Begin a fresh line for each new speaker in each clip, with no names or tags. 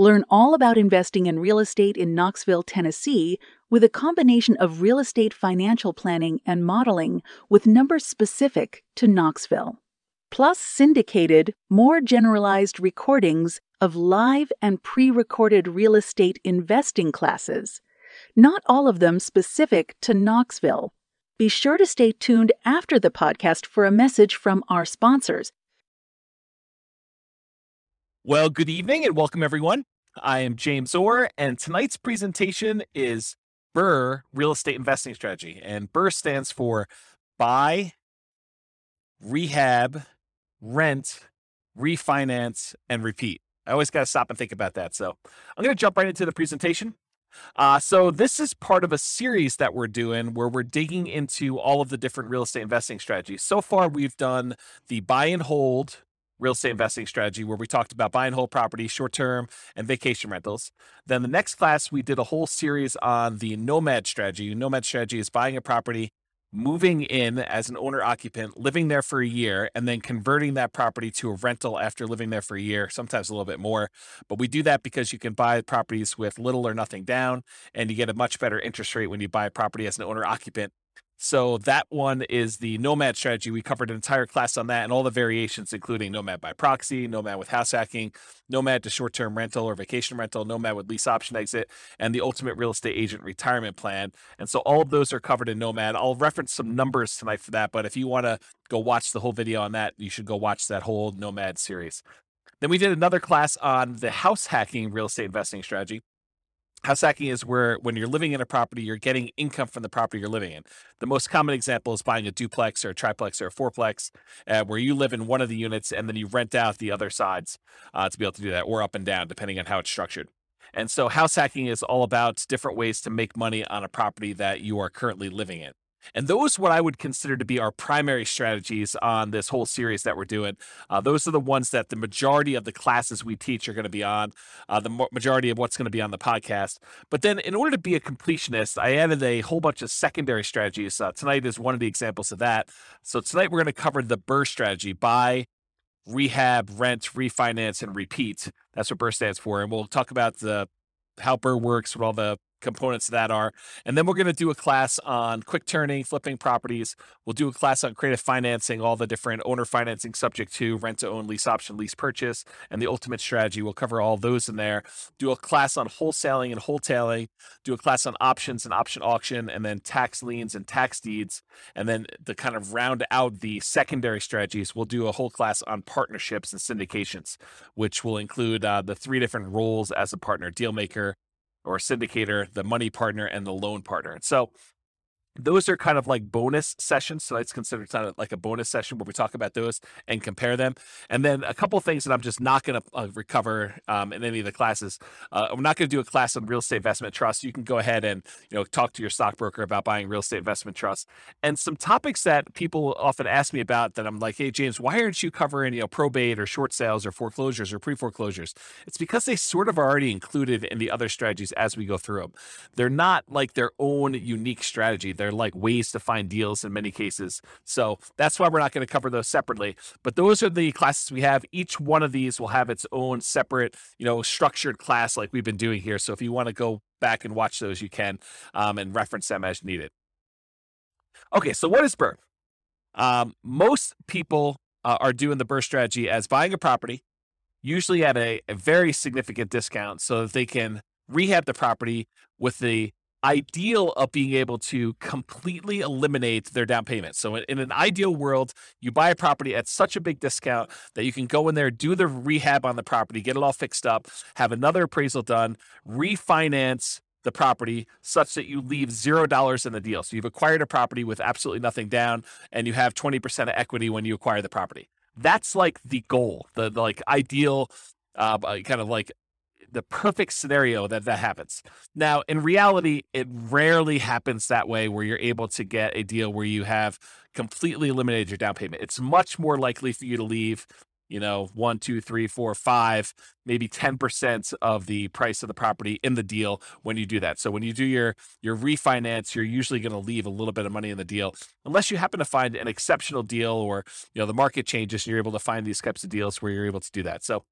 Learn all about investing in real estate in Knoxville, Tennessee, with a combination of real estate financial planning and modeling with numbers specific to Knoxville. Plus, syndicated, more generalized recordings of live and pre recorded real estate investing classes, not all of them specific to Knoxville. Be sure to stay tuned after the podcast for a message from our sponsors.
Well, good evening and welcome everyone. I am James Orr, and tonight's presentation is BRRRR Real Estate Investing Strategy. And BRRRR stands for Buy, Rehab, Rent, Refinance, and Repeat. I always got to stop and think about that. So I'm going to jump right into the presentation. Uh, so this is part of a series that we're doing where we're digging into all of the different real estate investing strategies. So far, we've done the buy and hold, real estate investing strategy where we talked about buy and hold property, short term, and vacation rentals. Then the next class, we did a whole series on the nomad strategy. Nomad strategy is buying a property, moving in as an owner occupant, living there for a year, and then converting that property to a rental after living there for a year, sometimes a little bit more. But we do that because you can buy properties with little or nothing down, and you get a much better interest rate when you buy a property as an owner occupant so that one is the Nomad strategy. We covered an entire class on that and all the variations, including Nomad by proxy, Nomad with house hacking, Nomad to short term rental or vacation rental, Nomad with lease option exit, and the ultimate real estate agent retirement plan. And so all of those are covered in Nomad. I'll reference some numbers tonight for that, but if you want to go watch the whole video on that, you should go watch that whole Nomad series. Then we did another class on the house hacking real estate investing strategy. House hacking is where when you're living in a property, you're getting income from the property you're living in. The most common example is buying a duplex or a triplex or a fourplex, uh, where you live in one of the units and then you rent out the other sides uh, to be able to do that, or up and down, depending on how it's structured. And so, house hacking is all about different ways to make money on a property that you are currently living in. And those what I would consider to be our primary strategies on this whole series that we're doing. Uh, those are the ones that the majority of the classes we teach are going to be on, uh, the majority of what's going to be on the podcast. But then, in order to be a completionist, I added a whole bunch of secondary strategies. Uh, tonight is one of the examples of that. So tonight we're going to cover the BRRRR strategy: buy, rehab, rent, refinance, and repeat. That's what BRRRR stands for, and we'll talk about the how BRRRR works, what all the components that are. And then we're going to do a class on quick turning, flipping properties. We'll do a class on creative financing, all the different owner financing subject to rent to own, lease option, lease purchase, and the ultimate strategy. We'll cover all those in there. Do a class on wholesaling and wholetailing. Do a class on options and option auction, and then tax liens and tax deeds. And then to kind of round out the secondary strategies, we'll do a whole class on partnerships and syndications, which will include uh, the three different roles as a partner deal maker, or syndicator, the money partner, and the loan partner. So those are kind of like bonus sessions. So it's considered kind of like a bonus session where we talk about those and compare them. And then a couple things that I'm just not going to uh, recover um, in any of the classes. Uh, I'm not going to do a class on real estate investment trust. You can go ahead and you know talk to your stockbroker about buying real estate investment trust. And some topics that people often ask me about that I'm like, hey James, why aren't you covering you know probate or short sales or foreclosures or pre foreclosures? It's because they sort of are already included in the other strategies as we go through them. They're not like their own unique strategy. They're like ways to find deals in many cases. So that's why we're not going to cover those separately. But those are the classes we have. Each one of these will have its own separate, you know, structured class like we've been doing here. So if you want to go back and watch those, you can um, and reference them as needed. Okay, so what is BRRRR? Um, most people uh, are doing the BRRRR strategy as buying a property, usually at a, a very significant discount, so that they can rehab the property with the ideal of being able to completely eliminate their down payment. So in, an ideal world, you buy a property at such a big discount that you can go in there, do the rehab on the property, get it all fixed up, have another appraisal done, refinance the property such that you leave zero dollars in the deal. So you've acquired a property with absolutely nothing down and you have 20% of equity when you acquire the property. That's like the goal, the, the like ideal uh, kind of like the perfect scenario that that happens. Now, in reality, it rarely happens that way where you're able to get a deal where you have completely eliminated your down payment. It's much more likely for you to leave you know, one, two, three, four, five, maybe 10% of the price of the property in the deal when you do that. So when you do your your refinance, you're usually going to leave a little bit of money in the deal, unless you happen to find an exceptional deal or you know the market changes and you're able to find these types of deals where you're able to do that. So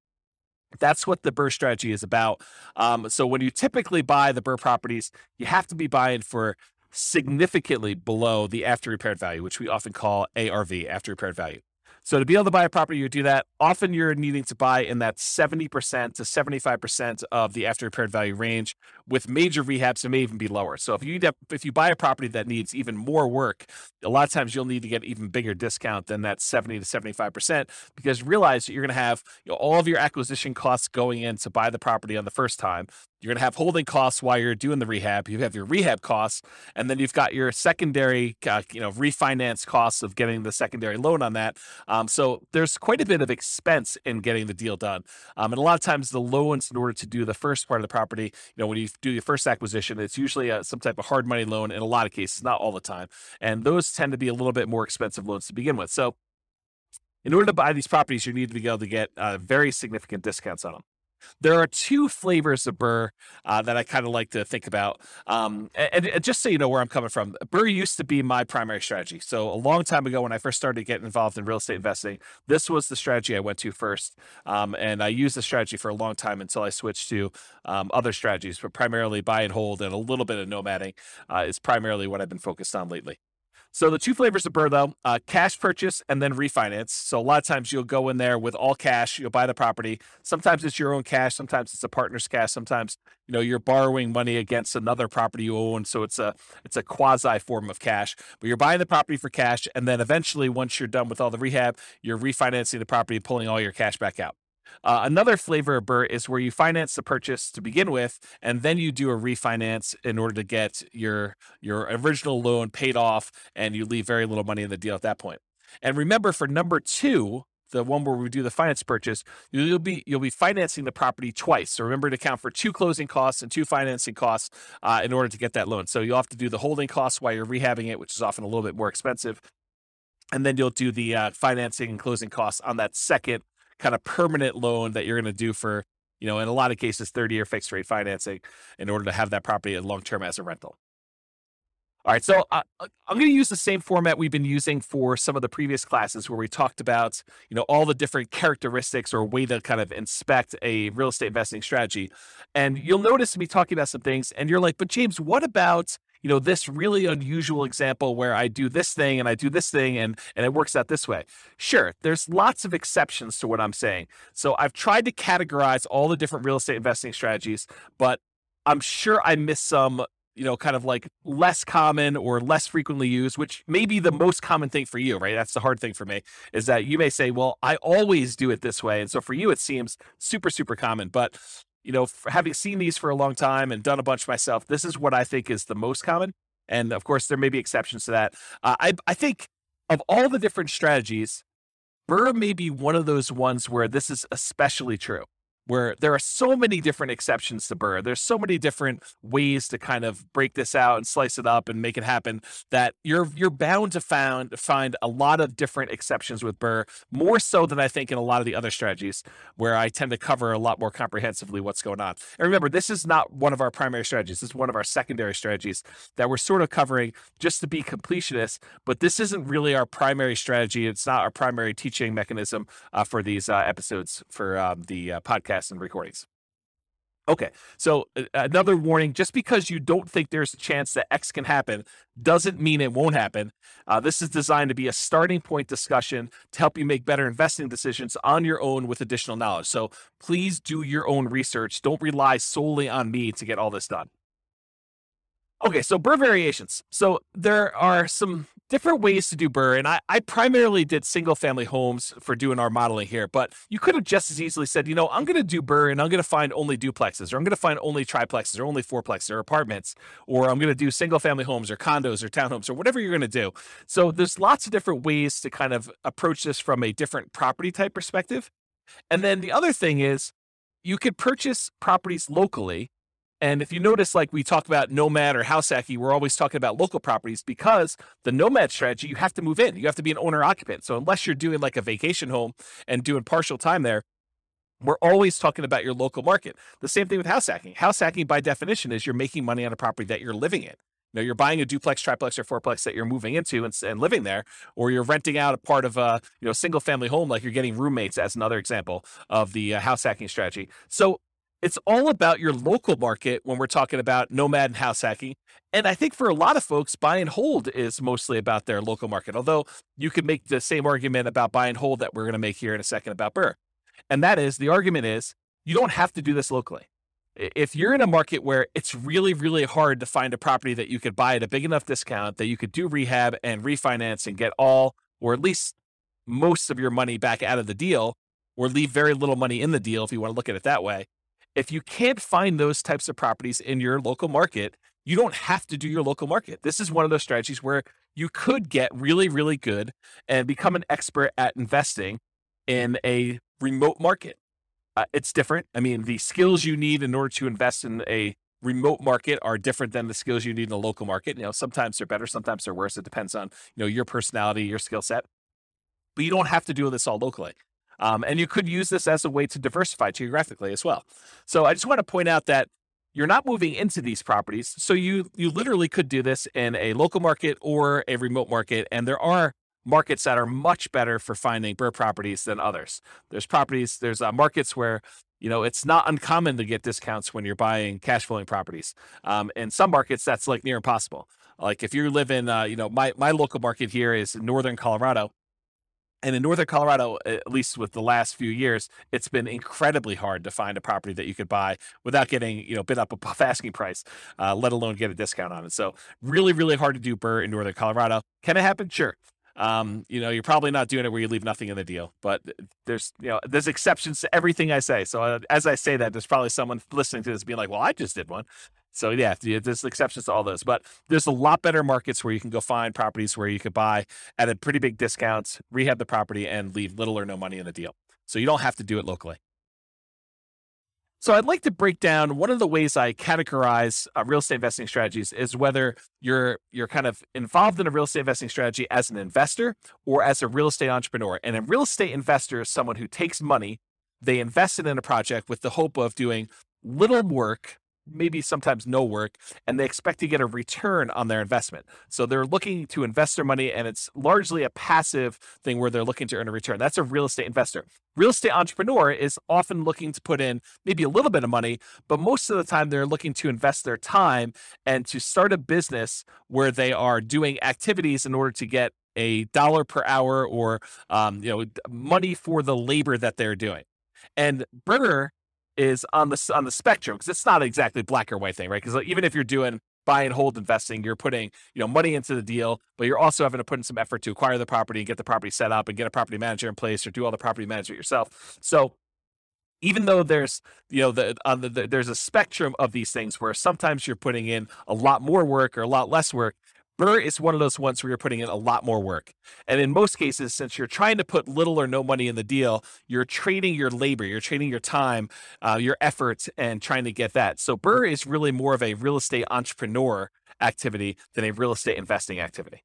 that's what the BRRRR strategy is about. Um, so when you typically buy the BRRRR properties, you have to be buying for significantly below the after repaired value, which we often call ARV, after repaired value. So to be able to buy a property, you do that. Often you're needing to buy in that 70% to 75% of the after repaired value range. With major rehabs, it may even be lower. So if you if you buy a property that needs even more work, a lot of times you'll need to get even bigger discount than that 70 to 75% because realize that you're going to have you know, all of your acquisition costs going in to buy the property on the first time. You're going to have holding costs while you're doing the rehab. You have your rehab costs, and then you've got your secondary, uh, you know, refinance costs of getting the secondary loan on that. Um, so there's quite a bit of expense in getting the deal done. Um, and a lot of times the loans, in order to do the first part of the property, you know, when you do your first acquisition, it's usually a, some type of hard money loan in a lot of cases, not all the time. And those tend to be a little bit more expensive loans to begin with. So in order to buy these properties, you need to be able to get uh, very significant discounts on them. There are two flavors of BRRRR uh, that I kind of like to think about. Um, and, and, just so you know where I'm coming from, BRRRR used to be my primary strategy. So a long time ago, when I first started getting involved in real estate investing, this was the strategy I went to first. Um, and I used the strategy for a long time until I switched to um, other strategies, but primarily buy and hold and a little bit of nomading uh, is primarily what I've been focused on lately. So the two flavors of BRRRR though, uh, cash purchase and then refinance. So a lot of times you'll go in there with all cash, you'll buy the property. Sometimes it's your own cash, sometimes it's a partner's cash, sometimes you know you're borrowing money against another property you own. So it's a it's a quasi form of cash. But you're buying the property for cash, and then eventually once you're done with all the rehab, you're refinancing the property pulling all your cash back out. Uh, another flavor of BRRRR is where you finance the purchase to begin with, and then you do a refinance in order to get your your original loan paid off, and you leave very little money in the deal at that point. And remember, for number two, the one where we do the finance purchase, you'll be you'll be financing the property twice. So remember to account for two closing costs and two financing costs uh, in order to get that loan. So you'll have to do the holding costs while you're rehabbing it, which is often a little bit more expensive, and then you'll do the uh, financing and closing costs on that second kind of permanent loan that you're going to do for, you know, in a lot of cases, 30 year fixed rate financing in order to have that property long term as a rental. All right, so uh, uh I'm going to use the same format we've been using for some of the previous classes where we talked about, you know, all the different characteristics or way to kind of inspect a real estate investing strategy. And you'll notice me talking about some things and you're like, "But James, what about you know, this really unusual example where I do this thing and I do this thing and and it works out this way. Sure, there's lots of exceptions to what I'm saying. So I've tried to categorize all the different real estate investing strategies, but I'm sure I missed some you know, kind of like less common or less frequently used, which may be the most common thing for you, right? That's the hard thing for me is that you may say, well, I always do it this way. And so for you, it seems super, super common. But you know, having seen these for a long time and done a bunch myself, this is what I think is the most common. And of course, there may be exceptions to that. Uh, I, I think of all the different strategies, BRRRR may be one of those ones where this is especially true where there are so many different exceptions to BRRRR. There's so many different ways to kind of break this out and slice it up and make it happen that you're you're bound to find find a lot of different exceptions with BRRRR, more so than I think in a lot of the other strategies where I tend to cover a lot more comprehensively what's going on. And remember, this is not one of our primary strategies. This is one of our secondary strategies that we're sort of covering just to be completionist, but this isn't really our primary strategy. It's not our primary teaching mechanism uh, for these uh, episodes for um, the uh, podcast podcasts and recordings. Okay, so uh, another warning just because you don't think there's a chance that X can happen doesn't mean it won't happen. Uh, this is designed to be a starting point discussion to help you make better investing decisions on your own with additional knowledge. So please do your own research. Don't rely solely on me to get all this done. Okay, so BRRRR variations. So there are some different ways to do BRRRR, and I, I primarily did single family homes for doing our modeling here, but you could have just as easily said, you know, I'm going to do BRRRR and I'm going to find only duplexes, or I'm going to find only triplexes, or only fourplexes, or apartments, or I'm going to do single family homes, or condos, or townhomes, or whatever you're going to do. So there's lots of different ways to kind of approach this from a different property type perspective. And then the other thing is, you could purchase properties locally. And if you notice, like we talk about nomad or house hacking, we're always talking about local properties because the nomad strategy, you have to move in. You have to be an owner occupant. So unless you're doing like a vacation home and doing partial time there, we're always talking about your local market. The same thing with house hacking. House hacking, by definition, is you're making money on a property that you're living in. You know, you're buying a duplex, triplex, or fourplex that you're moving into and, and living there, or you're renting out a part of a you know single family home, like you're getting roommates, as another example of the uh, house hacking strategy. So it's all about your local market when we're talking about nomad and house hacking. And I think for a lot of folks, buy and hold is mostly about their local market. Although you could make the same argument about buy and hold that we're going to make here in a second about BRRRR. And that is the argument is you don't have to do this locally. If you're in a market where it's really, really hard to find a property that you could buy at a big enough discount that you could do rehab and refinance and get all, or at least most of your money back out of the deal, or leave very little money in the deal if you want to look at it that way. If you can't find those types of properties in your local market, you don't have to do your local market. This is one of those strategies where you could get really, really good and become an expert at investing in a remote market. Uh, it's different. I mean, the skills you need in order to invest in a remote market are different than the skills you need in a local market. You know, sometimes they're better, sometimes they're worse. It depends on you know your personality, your skill set. But you don't have to do this all locally. Um, and you could use this as a way to diversify geographically as well. So I just want to point out that you're not moving into these properties. So you you literally could do this in a local market or a remote market. And there are markets that are much better for finding BRRRR properties than others. There's properties, there's uh, markets where you know it's not uncommon to get discounts when you're buying cash flowing properties. Um, in some markets, that's like near impossible. Like if you live in, uh, you know, my my local market here is northern Colorado. And in northern Colorado, at least with the last few years, it's been incredibly hard to find a property that you could buy without getting, you know, bid up above asking price, uh, let alone get a discount on it. So really, really hard to do BRRRR in northern Colorado. Can it happen? Sure. Um, you know, you're probably not doing it where you leave nothing in the deal, but there's, you know, there's exceptions to everything I say. So uh, as I say that, there's probably someone listening to this being like, well, I just did one. So yeah, there's exceptions to all those, but there's a lot better markets where you can go find properties where you could buy at a pretty big discounts, rehab the property, and leave little or no money in the deal. So you don't have to do it locally. So I'd like to break down one of the ways I categorize uh, real estate investing strategies is whether you're you're kind of involved in a real estate investing strategy as an investor or as a real estate entrepreneur. And a real estate investor is someone who takes money, they invest it in a project with the hope of doing little work maybe sometimes no work, and they expect to get a return on their investment. So they're looking to invest their money, and it's largely a passive thing where they're looking to earn a return. That's a real estate investor. Real estate entrepreneur is often looking to put in maybe a little bit of money, but most of the time they're looking to invest their time and to start a business where they are doing activities in order to get a dollar per hour or um, you know money for the labor that they're doing. And BRRRR is on the on the spectrum because it's not exactly black or white thing, right? Because even if you're doing buy and hold investing, you're putting you know money into the deal, but you're also having to put in some effort to acquire the property and get the property set up and get a property manager in place or do all the property management yourself. So even though there's you know the, on the, the, there's a spectrum of these things where sometimes you're putting in a lot more work or a lot less work BRRRR is one of those ones where you're putting in a lot more work. And in most cases, since you're trying to put little or no money in the deal, you're trading your labor, you're trading your time, uh, your effort, and trying to get that. So BRRRR is really more of a real estate entrepreneur activity than a real estate investing activity.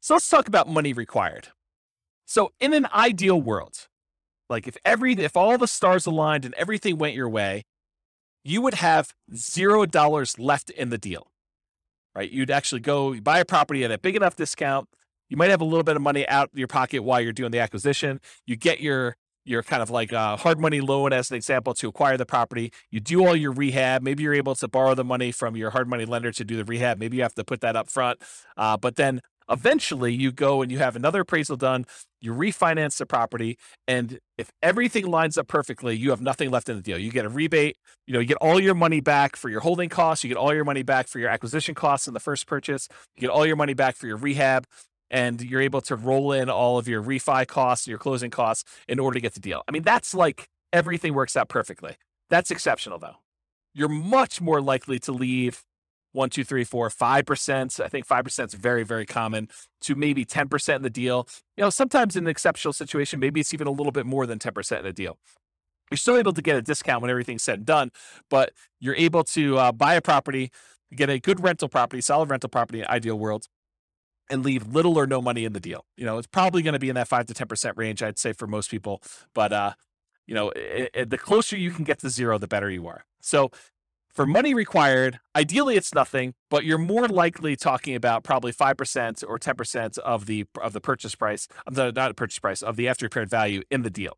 So let's talk about money required. So in an ideal world, like if every if all the stars aligned and everything went your way, you would have zero dollars left in the deal right? You'd actually go you buy a property at a big enough discount. You might have a little bit of money out of your pocket while you're doing the acquisition. You get your your kind of like a hard money loan as an example to acquire the property. You do all your rehab. Maybe you're able to borrow the money from your hard money lender to do the rehab. Maybe you have to put that up front. Uh, but then eventually you go and you have another appraisal done you refinance the property and if everything lines up perfectly you have nothing left in the deal. You get a rebate you know you get all your money back for your holding costs you get all your money back for your acquisition costs in the first purchase you get all your money back for your rehab and you're able to roll in all of your refi costs your closing costs in order to get the deal. I mean that's like everything works out perfectly. That's exceptional though. You're much more likely to leave one, two, three, four, five percent. I think five percent is very, very common. To maybe ten percent in the deal. You know, sometimes in an exceptional situation, maybe it's even a little bit more than ten percent in a deal. you're still able to get a discount when everything's said and done, but you're able to uh, buy a property, get a good rental property, solid rental property in ideal world, and leave little or no money in the deal. You know, it's probably going to be in that five to ten percent range, I'd say for most people. But uh, you know, it, it, the closer you can get to zero, the better you are. So for money required, ideally it's nothing, but you're more likely talking about probably five percent or ten percent of the of the purchase price, of the not purchase price of the after repaired value in the deal.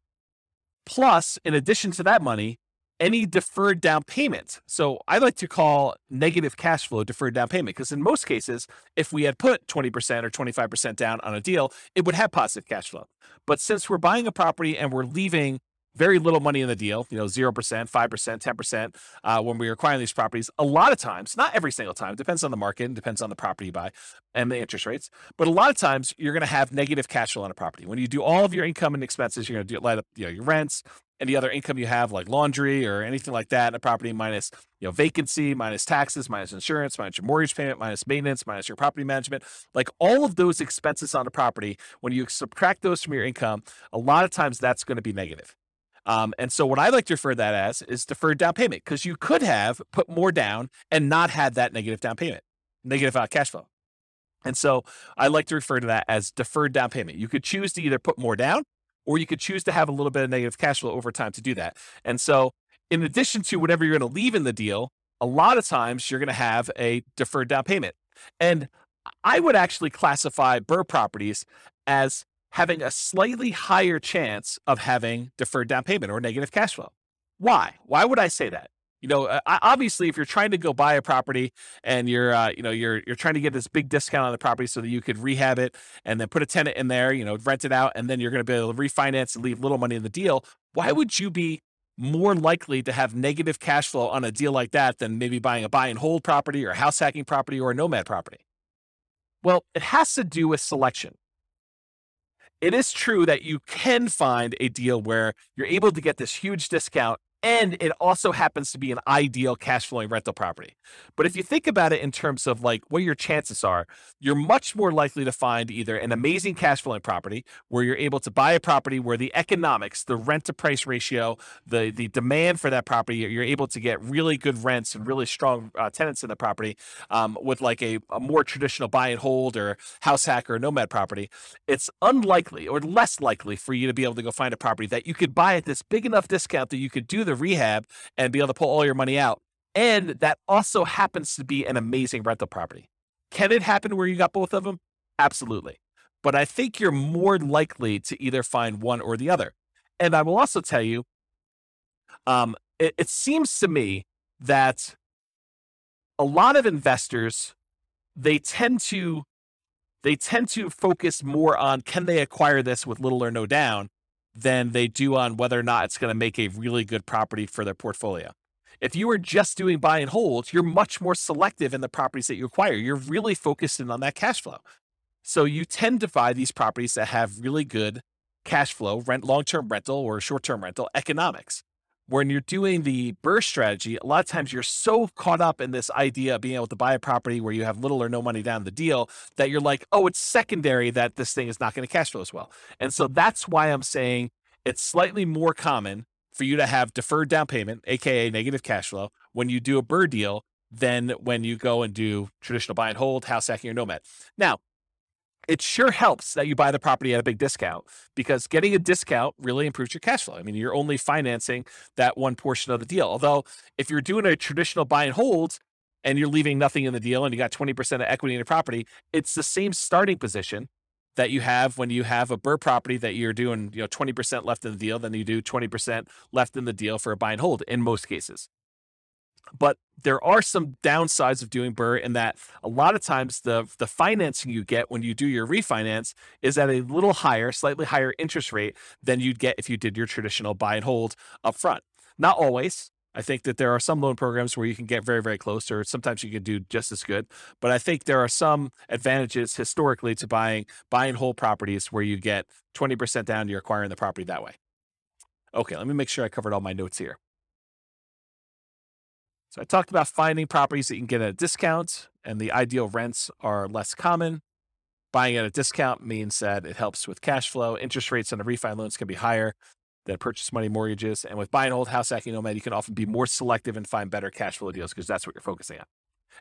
Plus, in addition to that money, any deferred down payment. So I like to call negative cash flow deferred down payment because in most cases, if we had put 20% or 25% down on a deal, it would have positive cash flow. But since we're buying a property and we're leaving very little money in the deal, you know, 0%, 5%, 10% uh, when we're acquiring these properties. A lot of times, not every single time, depends on the market, and depends on the property you buy and the interest rates. But a lot of times, you're going to have negative cash flow on a property. When you do all of your income and expenses, you're going to do light up you know, your rents, any other income you have, like laundry or anything like that in a property, minus you know vacancy, minus taxes, minus insurance, minus your mortgage payment, minus maintenance, minus your property management, like all of those expenses on a property, when you subtract those from your income, a lot of times that's going to be negative. Um, and so what I like to refer that as is deferred down payment because you could have put more down and not had that negative down payment, negative uh, cash flow. And so I like to refer to that as deferred down payment. You could choose to either put more down or you could choose to have a little bit of negative cash flow over time to do that. And so in addition to whatever you're going to leave in the deal, a lot of times you're going to have a deferred down payment. And I would actually classify BRRRR properties as having a slightly higher chance of having deferred down payment or negative cash flow. Why? Why would I say that? You know, uh, obviously, if you're trying to go buy a property and you're, uh, you know, you're you're trying to get this big discount on the property so that you could rehab it and then put a tenant in there, you know, rent it out, and then you're going to be able to refinance and leave little money in the deal. Why would you be more likely to have negative cash flow on a deal like that than maybe buying a buy and hold property or a house hacking property or a nomad property? Well, it has to do with selection it is true that you can find a deal where you're able to get this huge discount and it also happens to be an ideal cash flowing rental property. But if you think about it in terms of like what your chances are, you're much more likely to find either an amazing cash flowing property where you're able to buy a property where the economics, the rent to price ratio, the the demand for that property, you're able to get really good rents and really strong uh, tenants in the property um, with like a, a more traditional buy and hold or house hack or nomad property. It's unlikely or less likely for you to be able to go find a property that you could buy at this big enough discount that you could do the rehab and be able to pull all your money out. And that also happens to be an amazing rental property. Can it happen where you got both of them? Absolutely. But I think you're more likely to either find one or the other. And I will also tell you, um, it, it seems to me that a lot of investors they tend to they tend to focus more on can they acquire this with little or no down than they do on whether or not it's going to make a really good property for their portfolio. If you are just doing buy and hold, you're much more selective in the properties that you acquire. You're really focused in on that cash flow. So you tend to buy these properties that have really good cash flow, rent long-term rental or short-term rental economics. When you're doing the BRRRR strategy, a lot of times you're so caught up in this idea of being able to buy a property where you have little or no money down the deal that you're like, oh, it's secondary that this thing is not going to cash flow as well. And so that's why I'm saying it's slightly more common for you to have deferred down payment, aka negative cash flow, when you do a BRRRR deal than when you go and do traditional buy and hold, house hacking, or nomad. Now, it sure helps that you buy the property at a big discount because getting a discount really improves your cash flow. I mean, you're only financing that one portion of the deal. Although, if you're doing a traditional buy and hold and you're leaving nothing in the deal and you got 20% of equity in the property, it's the same starting position that you have when you have a BRRRR property that you're doing, you know, 20% left in the deal, then you do 20% left in the deal for a buy and hold in most cases. But there are some downsides of doing BRRRR in that a lot of times the the financing you get when you do your refinance is at a little higher, slightly higher interest rate than you'd get if you did your traditional buy and hold up front. Not always. I think that there are some loan programs where you can get very, very close, or sometimes you can do just as good. But I think there are some advantages historically to buying buy and hold properties where you get 20% down, you're acquiring the property that way. Okay, let me make sure I covered all my notes here. So I talked about finding properties that you can get at a discount, and the ideal rents are less common. Buying at a discount means that it helps with cash flow. Interest rates on the refi loans can be higher than purchase money mortgages. And with buy and hold house hacking nomad, you can often be more selective and find better cash flow deals because that's what you're focusing on.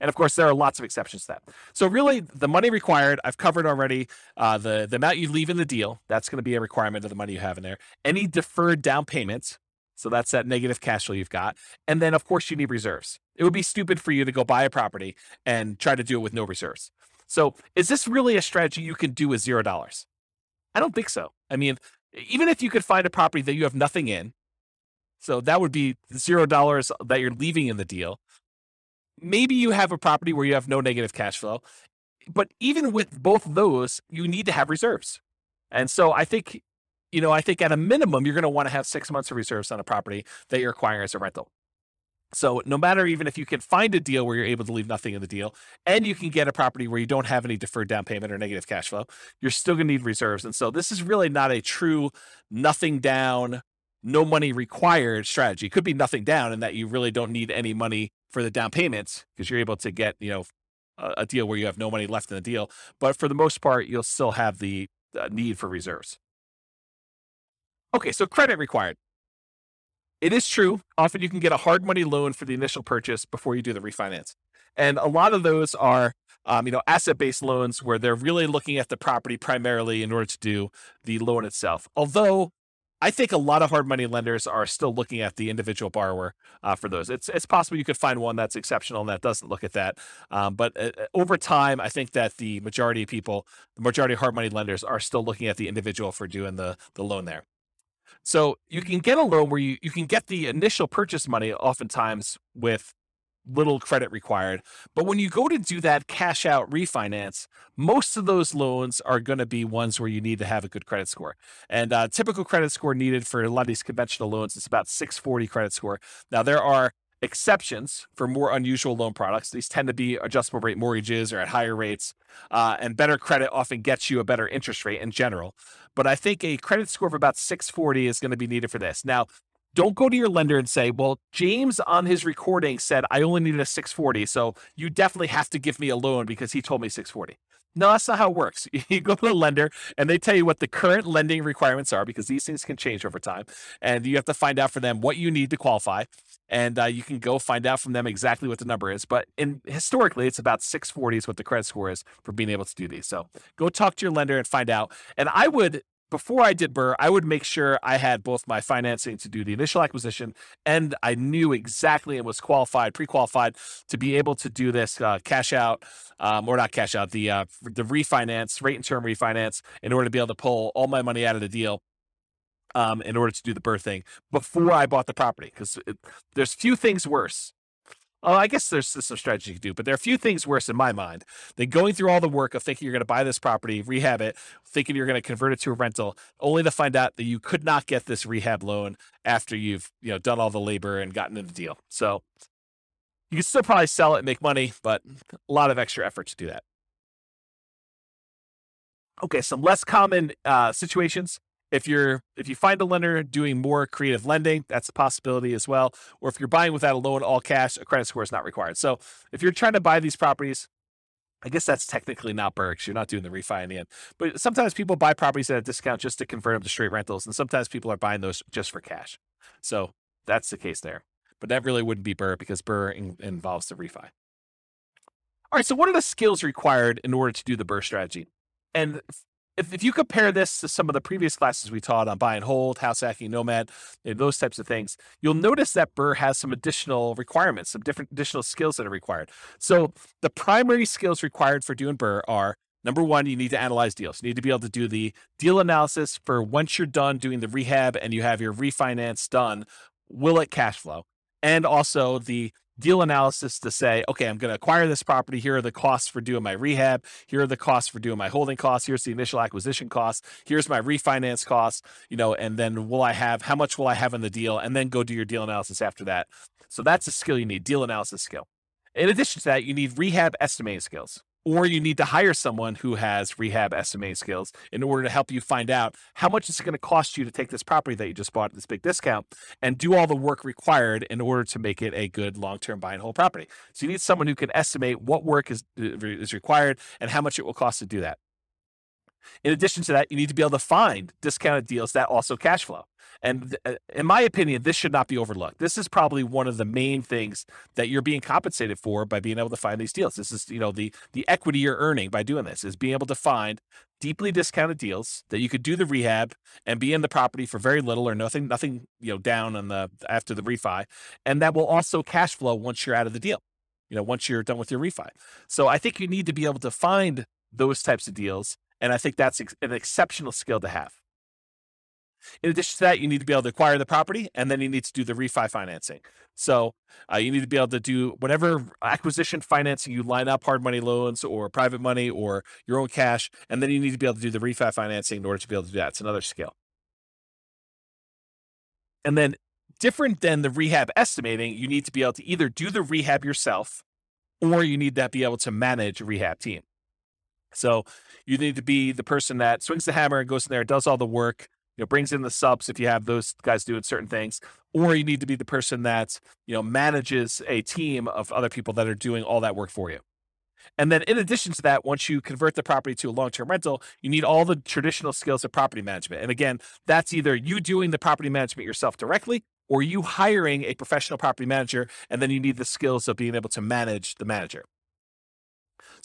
And of course, there are lots of exceptions to that. So really, the money required, I've covered already. Uh, the the amount you leave in the deal, that's going to be a requirement of the money you have in there. Any deferred down payments, so that's that negative cash flow you've got. And then, of course, you need reserves. It would be stupid for you to go buy a property and try to do it with no reserves. So, is this really a strategy you can do with zero dollars? I don't think so. I mean, even if you could find a property that you have nothing in, so that would be zero dollars that you're leaving in the deal maybe you have a property where you have no negative cash flow, but even with both those, you need to have reserves. And so I think, you know, I think at a minimum, you're going to want to have six months of reserves on a property that you're acquiring as a rental. So no matter even if you can find a deal where you're able to leave nothing in the deal and you can get a property where you don't have any deferred down payment or negative cash flow, you're still going to need reserves. And so this is really not a true nothing down, no money required strategy. It could be nothing down in that you really don't need any money for the down payments because you're able to get, you know, a, deal where you have no money left in the deal. But for the most part, you'll still have the need for reserves. Okay, so credit required. It is true. Often you can get a hard money loan for the initial purchase before you do the refinance. And a lot of those are um, you know, asset-based loans where they're really looking at the property primarily in order to do the loan itself. Although I think a lot of hard money lenders are still looking at the individual borrower uh, for those. It's it's possible you could find one that's exceptional and that doesn't look at that. Um, but uh, uh, over time, I think that the majority of people, the majority of hard money lenders, are still looking at the individual for doing the the loan there. So you can get a loan where you, you can get the initial purchase money oftentimes with little credit required. But when you go to do that cash out refinance, most of those loans are going to be ones where you need to have a good credit score. And uh, typical credit score needed for a lot of these conventional loans is about 640 credit score. Now, there are exceptions for more unusual loan products. These tend to be adjustable rate mortgages or at higher rates, uh, and better credit often gets you a better interest rate in general. But I think a credit score of about 640 is going to be needed for this. Now, don't go to your lender and say, well, James on his recording said I only needed a 640. So you definitely have to give me a loan because he told me 640. No, that's not how it works. You go to the lender and they tell you what the current lending requirements are because these things can change over time. And you have to find out for them what you need to qualify. And uh, you can go find out from them exactly what the number is. But in historically, it's about 640 is what the credit score is for being able to do these. So go talk to your lender and find out. And I would before I did BRRRR, I would make sure I had both my financing to do the initial acquisition and I knew exactly and was qualified, pre-qualified to be able to do this uh, cash out um, or not cash out, the uh, the refinance, rate and term refinance in order to be able to pull all my money out of the deal um, in order to do the BRRRR thing before I bought the property. Because there's few things worse Oh, I guess there's some strategy you can do, but there are a few things worse in my mind than going through all the work of thinking you're going to buy this property, rehab it, thinking you're going to convert it to a rental, only to find out that you could not get this rehab loan after you've you know done all the labor and gotten in the deal. So you can still probably sell it and make money, but a lot of extra effort to do that. Okay, some less common uh, situations if you're if you find a lender doing more creative lending that's a possibility as well or if you're buying without a loan all cash a credit score is not required so if you're trying to buy these properties I guess that's technically not Berks. You're not doing the refi in the end. But sometimes people buy properties at a discount just to convert them to straight rentals. And sometimes people are buying those just for cash. So that's the case there. But that really wouldn't be BRRRR because BRRRR in- involves the refi. All right. So what are the skills required in order to do the BRRRR strategy? And if, if you compare this to some of the previous classes we taught on buy and hold, house hacking, nomad, those types of things, you'll notice that BRRRR has some additional requirements, some different additional skills that are required. So the primary skills required for doing BRRRR are number one, you need to analyze deals. You need to be able to do the deal analysis for once you're done doing the rehab and you have your refinance done, will it cash flow? And also the deal analysis to say, okay, I'm going to acquire this property. Here are the costs for doing my rehab. Here are the costs for doing my holding costs. Here's the initial acquisition costs. Here's my refinance costs, you know, and then will I have, how much will I have in the deal? And then go do your deal analysis after that. So that's a skill you need, deal analysis skill. In addition to that, you need rehab estimating skills or you need to hire someone who has rehab estimating skills in order to help you find out how much is it going to cost you to take this property that you just bought at this big discount and do all the work required in order to make it a good long-term buy and hold property. So you need someone who can estimate what work is uh, is required and how much it will cost to do that. In addition to that, you need to be able to find discounted deals that also cash flow. And uh, in my opinion, this should not be overlooked. This is probably one of the main things that you're being compensated for by being able to find these deals. This is, you know, the the equity you're earning by doing this is being able to find deeply discounted deals that you could do the rehab and be in the property for very little or nothing, nothing, you know, down on the after the refi, and that will also cash flow once you're out of the deal. You know, once you're done with your refi. So I think you need to be able to find those types of deals, and I think that's an exceptional skill to have. In addition to that, you need to be able to acquire the property and then you need to do the refi financing. So uh, you need to be able to do whatever acquisition financing you line up, hard money loans or private money or your own cash. And then you need to be able to do the refi financing in order to be able to do that. It's another skill. And then different than the rehab estimating, you need to be able to either do the rehab yourself or you need to be able to manage a rehab team. So you need to be the person that swings the hammer and goes in there, does all the work, you know, brings in the subs if you have those guys doing certain things, or you need to be the person that, you know, manages a team of other people that are doing all that work for you. And then in addition to that, once you convert the property to a long-term rental, you need all the traditional skills of property management. And again, that's either you doing the property management yourself directly or you hiring a professional property manager, and then you need the skills of being able to manage the manager.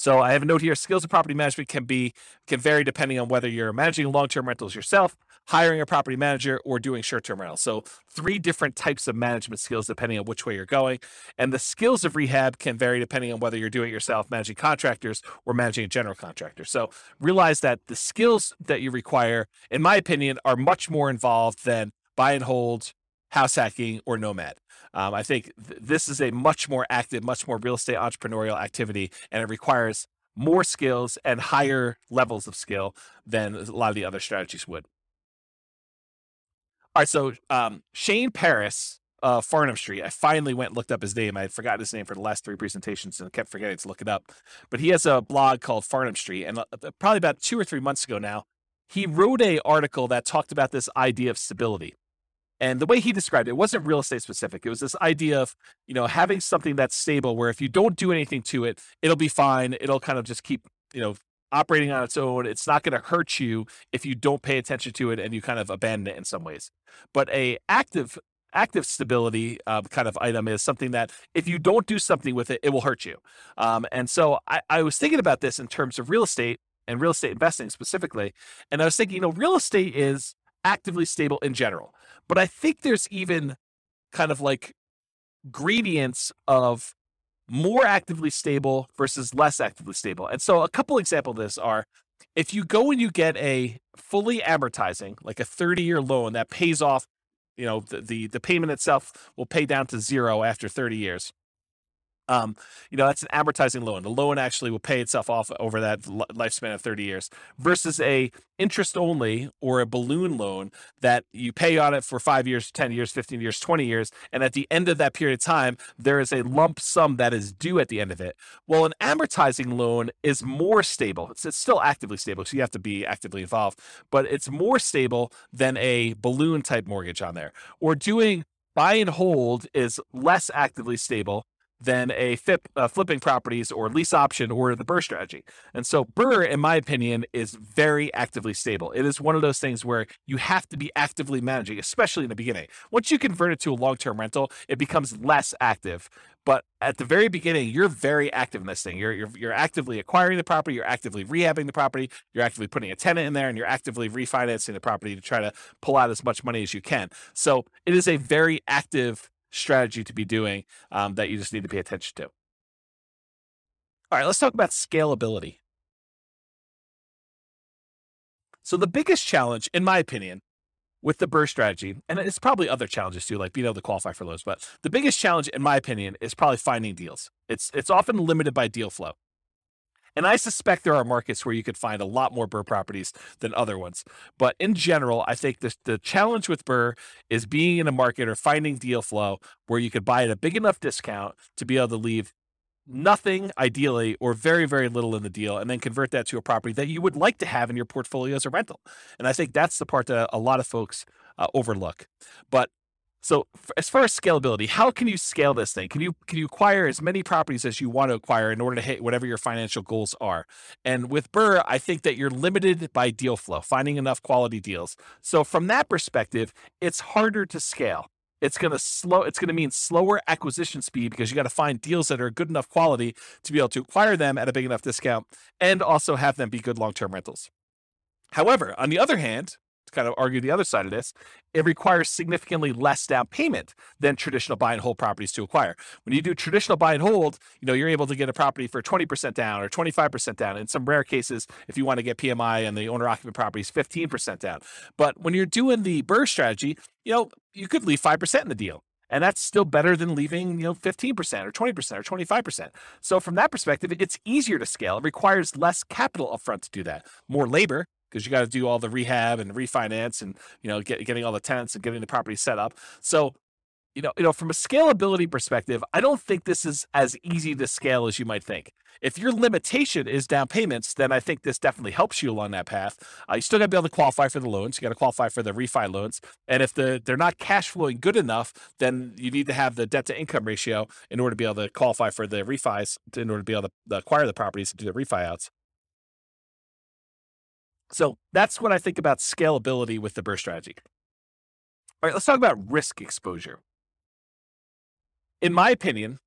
So I have a note here: skills of property management can be can vary depending on whether you're managing long-term rentals yourself, hiring a property manager, or doing short-term rentals. So three different types of management skills depending on which way you're going. And the skills of rehab can vary depending on whether you're doing it yourself, managing contractors, or managing a general contractor. So realize that the skills that you require, in my opinion, are much more involved than buy and hold, house hacking, or nomad. Um, I think th- this is a much more active, much more real estate entrepreneurial activity, and it requires more skills and higher levels of skill than a lot of the other strategies would. All right, so um, Shane Parrish, uh, Farnam Street. I finally went and looked up his name. I had forgotten his name for the last three presentations and kept forgetting to look it up. But he has a blog called Farnam Street, and uh, probably about two or three months ago now, he wrote a article that talked about this idea of stability. And the way he described it, it wasn't real estate specific. It was this idea of, you know, having something that's stable where if you don't do anything to it, it'll be fine. It'll kind of just keep, you know, operating on its own. It's not going to hurt you if you don't pay attention to it and you kind of abandon it in some ways. But a active active stability uh, kind of item is something that if you don't do something with it, it will hurt you. Um, and so I, I was thinking about this in terms of real estate and real estate investing specifically. And I was thinking, you know, real estate is actively stable in general. But I think there's even kind of like gradients of more actively stable versus less actively stable. And so a couple examples of this are if you go and you get a fully amortizing, like a 30 year loan that pays off, you know, the, the, the payment itself will pay down to zero after 30 years. Um, you know, that's an amortizing loan. The loan actually will pay itself off over that lifespan of 30 years versus a interest only or a balloon loan that you pay on it for five years, 10 years, 15 years, 20 years. And at the end of that period of time, there is a lump sum that is due at the end of it. Well, an amortizing loan is more stable. It's, it's still actively stable, so you have to be actively involved, but it's more stable than a balloon type mortgage on there. Or doing buy and hold is less actively stable than a uh, flipping properties or lease option or the BRRRR strategy. And so BRRRR, in my opinion, is very actively stable. It is one of those things where you have to be actively managing, especially in the beginning. Once you convert it to a long-term rental, it becomes less active. But at the very beginning, you're very active in this thing. You're, you're, you're actively acquiring the property, you're actively rehabbing the property, you're actively putting a tenant in there, and you're actively refinancing the property to try to pull out as much money as you can. So it is a very active strategy to be doing um, that you just need to pay attention to. All right, let's talk about scalability. So, the biggest challenge, in my opinion, with the BRRRR strategy, and it's probably other challenges too, like being able to qualify for loans, but the biggest challenge, in my opinion, is probably finding deals. It's it's often limited by deal flow. And I suspect there are markets where you could find a lot more BRRRR properties than other ones. But in general, I think the, the challenge with BRRRR is being in a market or finding deal flow where you could buy at a big enough discount to be able to leave nothing ideally or very very little in the deal and then convert that to a property that you would like to have in your portfolio as a rental and i think that's the part that a lot of folks uh, overlook but So as far as scalability, how can you scale this thing? Can you can you acquire as many properties as you want to acquire in order to hit whatever your financial goals are? And with BRRRR, I think that you're limited by deal flow, finding enough quality deals. So from that perspective, it's harder to scale. It's going to slow it's going to mean slower acquisition speed because you got to find deals that are good enough quality to be able to acquire them at a big enough discount and also have them be good long-term rentals. However, on the other hand, kind of argue the other side of this, it requires significantly less down payment than traditional buy and hold properties to acquire. When you do traditional buy and hold, you know, you're able to get a property for 20% down or 25% down. In some rare cases, if you want to get PMI and the owner occupant properties, 15% down. But when you're doing the BRRRR strategy, you know, you could leave 5% in the deal. And that's still better than leaving, you know, 15% or 20% or 25%. So from that perspective, it's easier to scale. It requires less capital upfront to do that. More labor, because you got to do all the rehab and refinance and you know get, getting all the tenants and getting the property set up. So you know, you know, from a scalability perspective, I don't think this is as easy to scale as you might think. If your limitation is down payments, then I think this definitely helps you along that path. Uh, you still got to be able to qualify for the loans. You got to qualify for the refi loans, and if the they're not cash flowing good enough, then you need to have the debt to income ratio in order to be able to qualify for the refis, in order to be able to acquire the properties and do the refi outs. So that's what I think about scalability with the BRRRR strategy. All right, let's talk about risk exposure. In my opinion,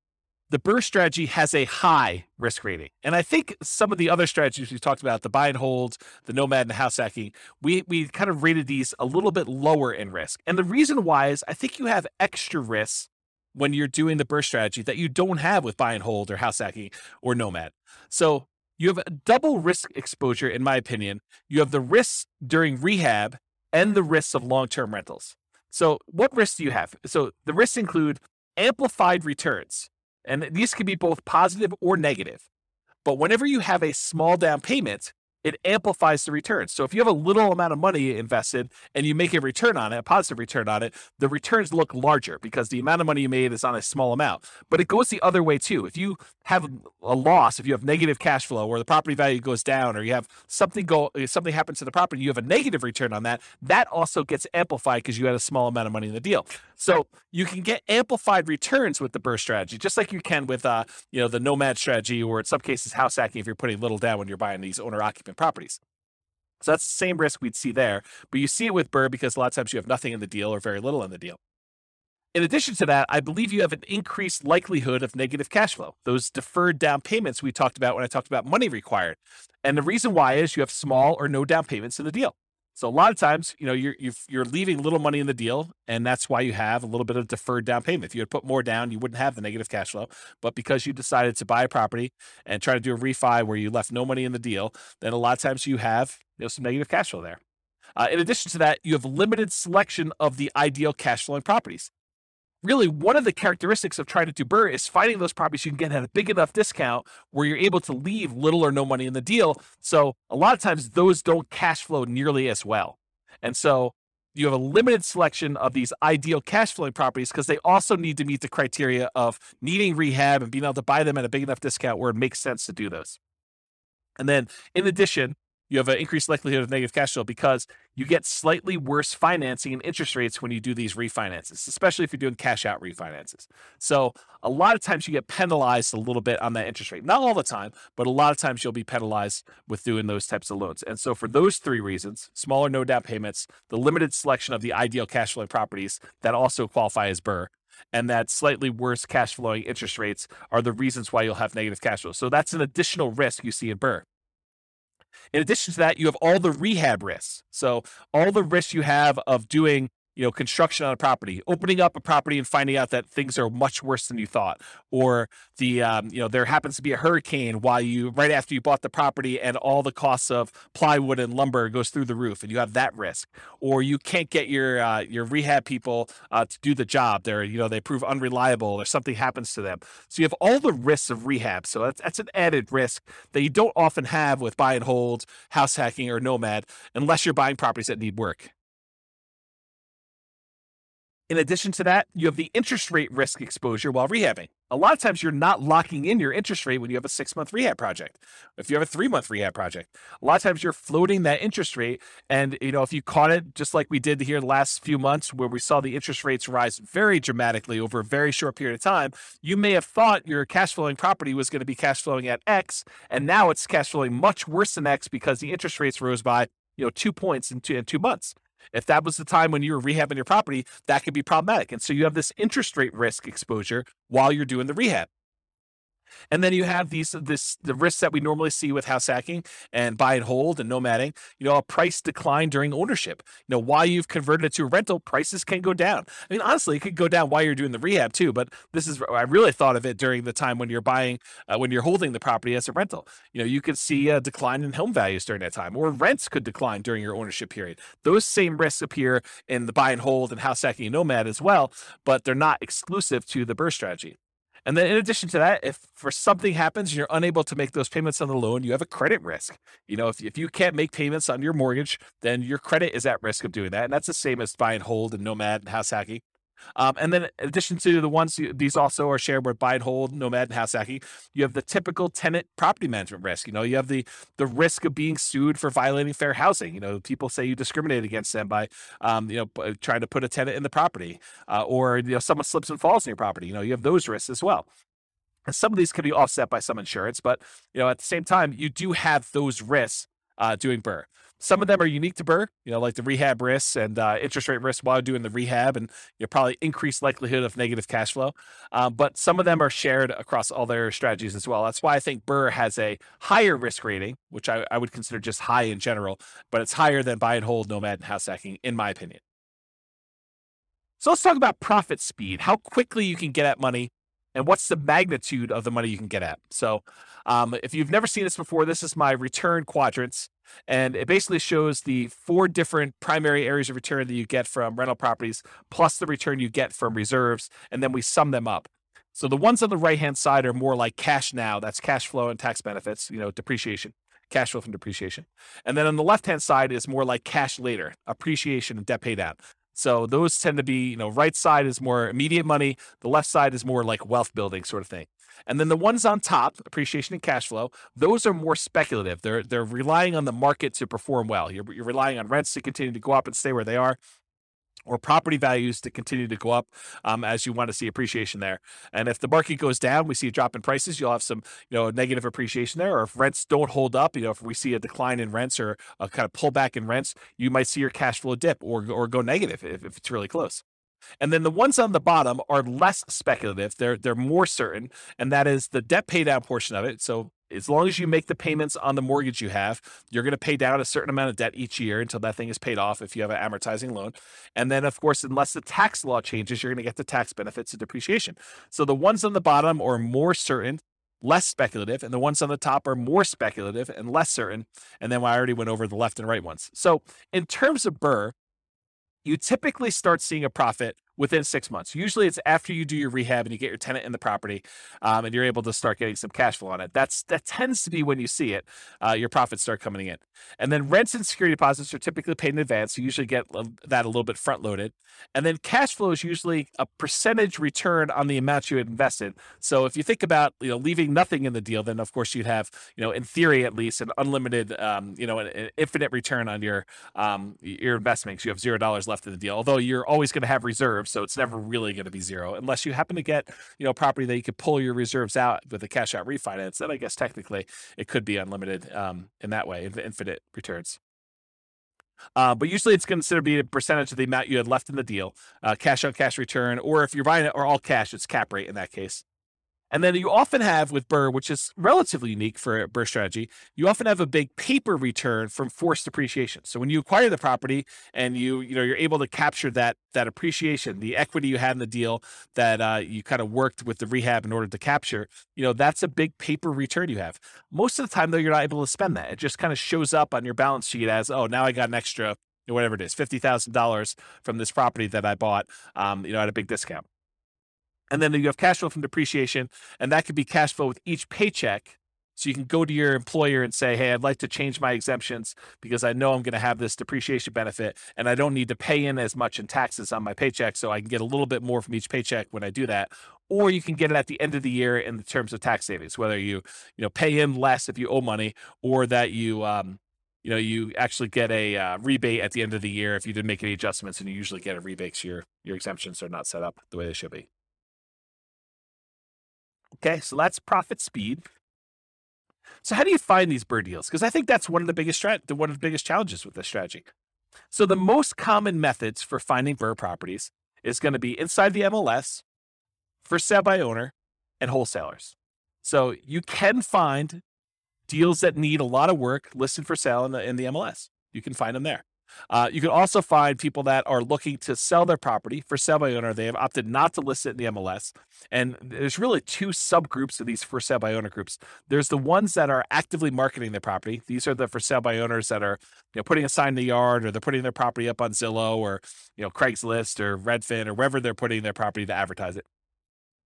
the BRRRR strategy has a high risk rating. And I think some of the other strategies we talked about, the buy and hold, the nomad and the house hacking, we, we kind of rated these a little bit lower in risk. And the reason why is I think you have extra risks when you're doing the BRRRR strategy that you don't have with buy and hold or house hacking or nomad. So you have a double risk exposure, in my opinion. You have the risks during rehab and the risks of long term rentals. So, what risks do you have? So, the risks include amplified returns, and these can be both positive or negative. But whenever you have a small down payment, it amplifies the returns. So if you have a little amount of money invested and you make a return on it, a positive return on it, the returns look larger because the amount of money you made is on a small amount. But it goes the other way too. If you have a loss, if you have negative cash flow or the property value goes down or you have something go something happens to the property, you have a negative return on that, that also gets amplified because you had a small amount of money in the deal. So you can get amplified returns with the BRRRR strategy, just like you can with uh, you know, the nomad strategy or in some cases house hacking if you're putting little down when you're buying these owner occupant properties. So that's the same risk we'd see there. But you see it with BRRRR because a lot of times you have nothing in the deal or very little in the deal. In addition to that, I believe you have an increased likelihood of negative cash flow. Those deferred down payments we talked about when I talked about money required. And the reason why is you have small or no down payments in the deal. So a lot of times, you know, you're you're leaving little money in the deal, and that's why you have a little bit of deferred down payment. If you had put more down, you wouldn't have the negative cash flow. But because you decided to buy a property and try to do a refi where you left no money in the deal, then a lot of times you have you know some negative cash flow there. Uh, in addition to that, you have limited selection of the ideal cash flowing properties really one of the characteristics of trying to do BRRRR is finding those properties you can get at a big enough discount where you're able to leave little or no money in the deal. So a lot of times those don't cash flow nearly as well. And so you have a limited selection of these ideal cash flowing properties because they also need to meet the criteria of needing rehab and being able to buy them at a big enough discount where it makes sense to do those. And then in addition, you have an increased likelihood of negative cash flow because you get slightly worse financing and interest rates when you do these refinances, especially if you're doing cash out refinances. So, a lot of times you get penalized a little bit on that interest rate. Not all the time, but a lot of times you'll be penalized with doing those types of loans. And so, for those three reasons smaller no down payments, the limited selection of the ideal cash flow properties that also qualify as BRRRR, and that slightly worse cash flowing interest rates are the reasons why you'll have negative cash flow. So, that's an additional risk you see in BRRRR. In addition to that, you have all the rehab risks. So all the risks you have of doing you know, construction on a property, opening up a property and finding out that things are much worse than you thought, or the, um, you know, there happens to be a hurricane while you, right after you bought the property and all the costs of plywood and lumber goes through the roof and you have that risk, or you can't get your, uh, your rehab people uh, to do the job. They're, you know, they prove unreliable or something happens to them. So you have all the risks of rehab. So that's, that's an added risk that you don't often have with buy and hold, house hacking, or nomad, unless you're buying properties that need work. In addition to that, you have the interest rate risk exposure while rehabbing. A lot of times you're not locking in your interest rate when you have a six month rehab project. If you have a three month rehab project, a lot of times you're floating that interest rate. And, you know, if you caught it just like we did here the last few months where we saw the interest rates rise very dramatically over a very short period of time, you may have thought your cash flowing property was going to be cash flowing at X. And now it's cash flowing much worse than X because the interest rates rose by, you know, two points in two, in two months. If that was the time when you were rehabbing your property, that could be problematic. And so you have this interest rate risk exposure while you're doing the rehab. And then you have these this the risks that we normally see with house hacking and buy and hold and nomading. You know, a price decline during ownership. You know, while you've converted it to a rental, prices can go down. I mean, honestly, it could go down while you're doing the rehab too. But this is I really thought of it during the time when you're buying uh, when you're holding the property as a rental. You know, you could see a decline in home values during that time, or rents could decline during your ownership period. Those same risks appear in the buy and hold and house hacking and nomad as well, but they're not exclusive to the BRRRR strategy. And then in addition to that, if for something happens and you're unable to make those payments on the loan, you have a credit risk. You know, if, if you can't make payments on your mortgage, then your credit is at risk of doing that. And that's the same as buy and hold and nomad and house hacking. Um, and then, in addition to the ones these also are shared with buy and hold, nomad, and house hacking, you have the typical tenant property management risk. You know, you have the the risk of being sued for violating fair housing. You know, people say you discriminate against them by, um, you know, trying to put a tenant in the property, uh, or you know, someone slips and falls in your property. You know, you have those risks as well. And some of these can be offset by some insurance, but you know, at the same time, you do have those risks uh, doing BRRRR. Some of them are unique to BRRRR, you know, like the rehab risks and uh, interest rate risk while doing the rehab, and you probably increased likelihood of negative cash flow. Um, but some of them are shared across all their strategies as well. That's why I think BRRRR has a higher risk rating, which I, I would consider just high in general, but it's higher than buy and hold, nomad, and house hacking, in my opinion. So let's talk about profit speed, how quickly you can get at money and what's the magnitude of the money you can get at. So, um, if you've never seen this before, this is my return quadrants, and it basically shows the four different primary areas of return that you get from rental properties, plus the return you get from reserves, and then we sum them up. So the ones on the right hand side are more like cash now, that's cash flow and tax benefits, you know, depreciation cash flow from depreciation. And then on the left hand side is more like cash later, appreciation and debt pay down. So those tend to be, you know, right side is more immediate money, the left side is more like wealth building sort of thing. And then the ones on top, appreciation and cash flow, those are more speculative. They're they're relying on the market to perform well. You're, you're relying on rents to continue to go up and stay where they are or property values to continue to go up um, as you want to see appreciation there. And if the market goes down, we see a drop in prices, you'll have some you know negative appreciation there. Or if rents don't hold up, you know if we see a decline in rents or a kind of pullback in rents, you might see your cash flow dip or or go negative if, if it's really close. And then the ones on the bottom are less speculative. They're they're more certain, and that is the debt paydown portion of it. So as long as you make the payments on the mortgage you have, you're going to pay down a certain amount of debt each year until that thing is paid off if you have an amortizing loan. And then, of course, unless the tax law changes, you're going to get the tax benefits of depreciation. So the ones on the bottom are more certain, less speculative, and the ones on the top are more speculative and less certain. And then I already went over the left and right ones. So in terms of BRRRR, you typically start seeing a profit within six months. Usually it's after you do your rehab and you get your tenant in the property um, and you're able to start getting some cash flow on it. That's That tends to be when you see it, uh, your profits start coming in. And then rents and security deposits are typically paid in advance. You usually get that a little bit front loaded. And then cash flow is usually a percentage return on the amount you had invested. So if you think about, you know, leaving nothing in the deal, then of course you'd have, you know, in theory at least, an unlimited, um, you know, an, an, infinite return on your um, your investments. You have zero dollars left in the deal, although you're always going to have reserves so it's never really going to be zero unless you happen to get you know property that you could pull your reserves out with a cash out refinance. Then I guess technically it could be unlimited um, in that way, infinite returns. Uh, but usually it's considered to be a percentage of the amount you had left in the deal, uh, cash on cash return, or if you're buying it or all cash, it's cap rate in that case. And then you often have with BRRRR, which is relatively unique for a BRRRR strategy, you often have a big paper return from forced appreciation. So when you acquire the property and you you know you're able to capture that that appreciation, the equity you had in the deal that uh, you kind of worked with the rehab in order to capture, you know that's a big paper return you have. Most of the time though, you're not able to spend that. It just kind of shows up on your balance sheet as oh now I got an extra whatever it is, fifty thousand dollars from this property that I bought, um, you know, at a big discount. And then you have cash flow from depreciation, and that could be cash flow with each paycheck So you can go to your employer and say, "Hey, I'd like to change my exemptions because I know I'm going to have this depreciation benefit and I don't need to pay in as much in taxes on my paycheck so I can get a little bit more from each paycheck when I do that." Or you can get it at the end of the year in the terms of tax savings, whether you, you know, pay in less if you owe money or that you um, you know, you actually get a uh, rebate at the end of the year if you didn't make any adjustments, and you usually get a rebate because your your exemptions are not set up the way they should be. Okay, so that's profit speed. So how do you find these BRRRR deals? Because I think that's one of the biggest one of the biggest challenges with this strategy. So the most common methods for finding BRRRR properties is going to be inside the MLS, for sale by owner, and wholesalers. So you can find deals that need a lot of work listed for sale in the in the MLS. You can find them there. Uh, you can also find people that are looking to sell their property for sale by owner. They have opted not to list it in the MLS. And there's really two subgroups of these for sale by owner groups. There's the ones that are actively marketing their property. These are the for sale by owners that are you know putting a sign in the yard or they're putting their property up on Zillow or you know Craigslist or Redfin or wherever they're putting their property to advertise it.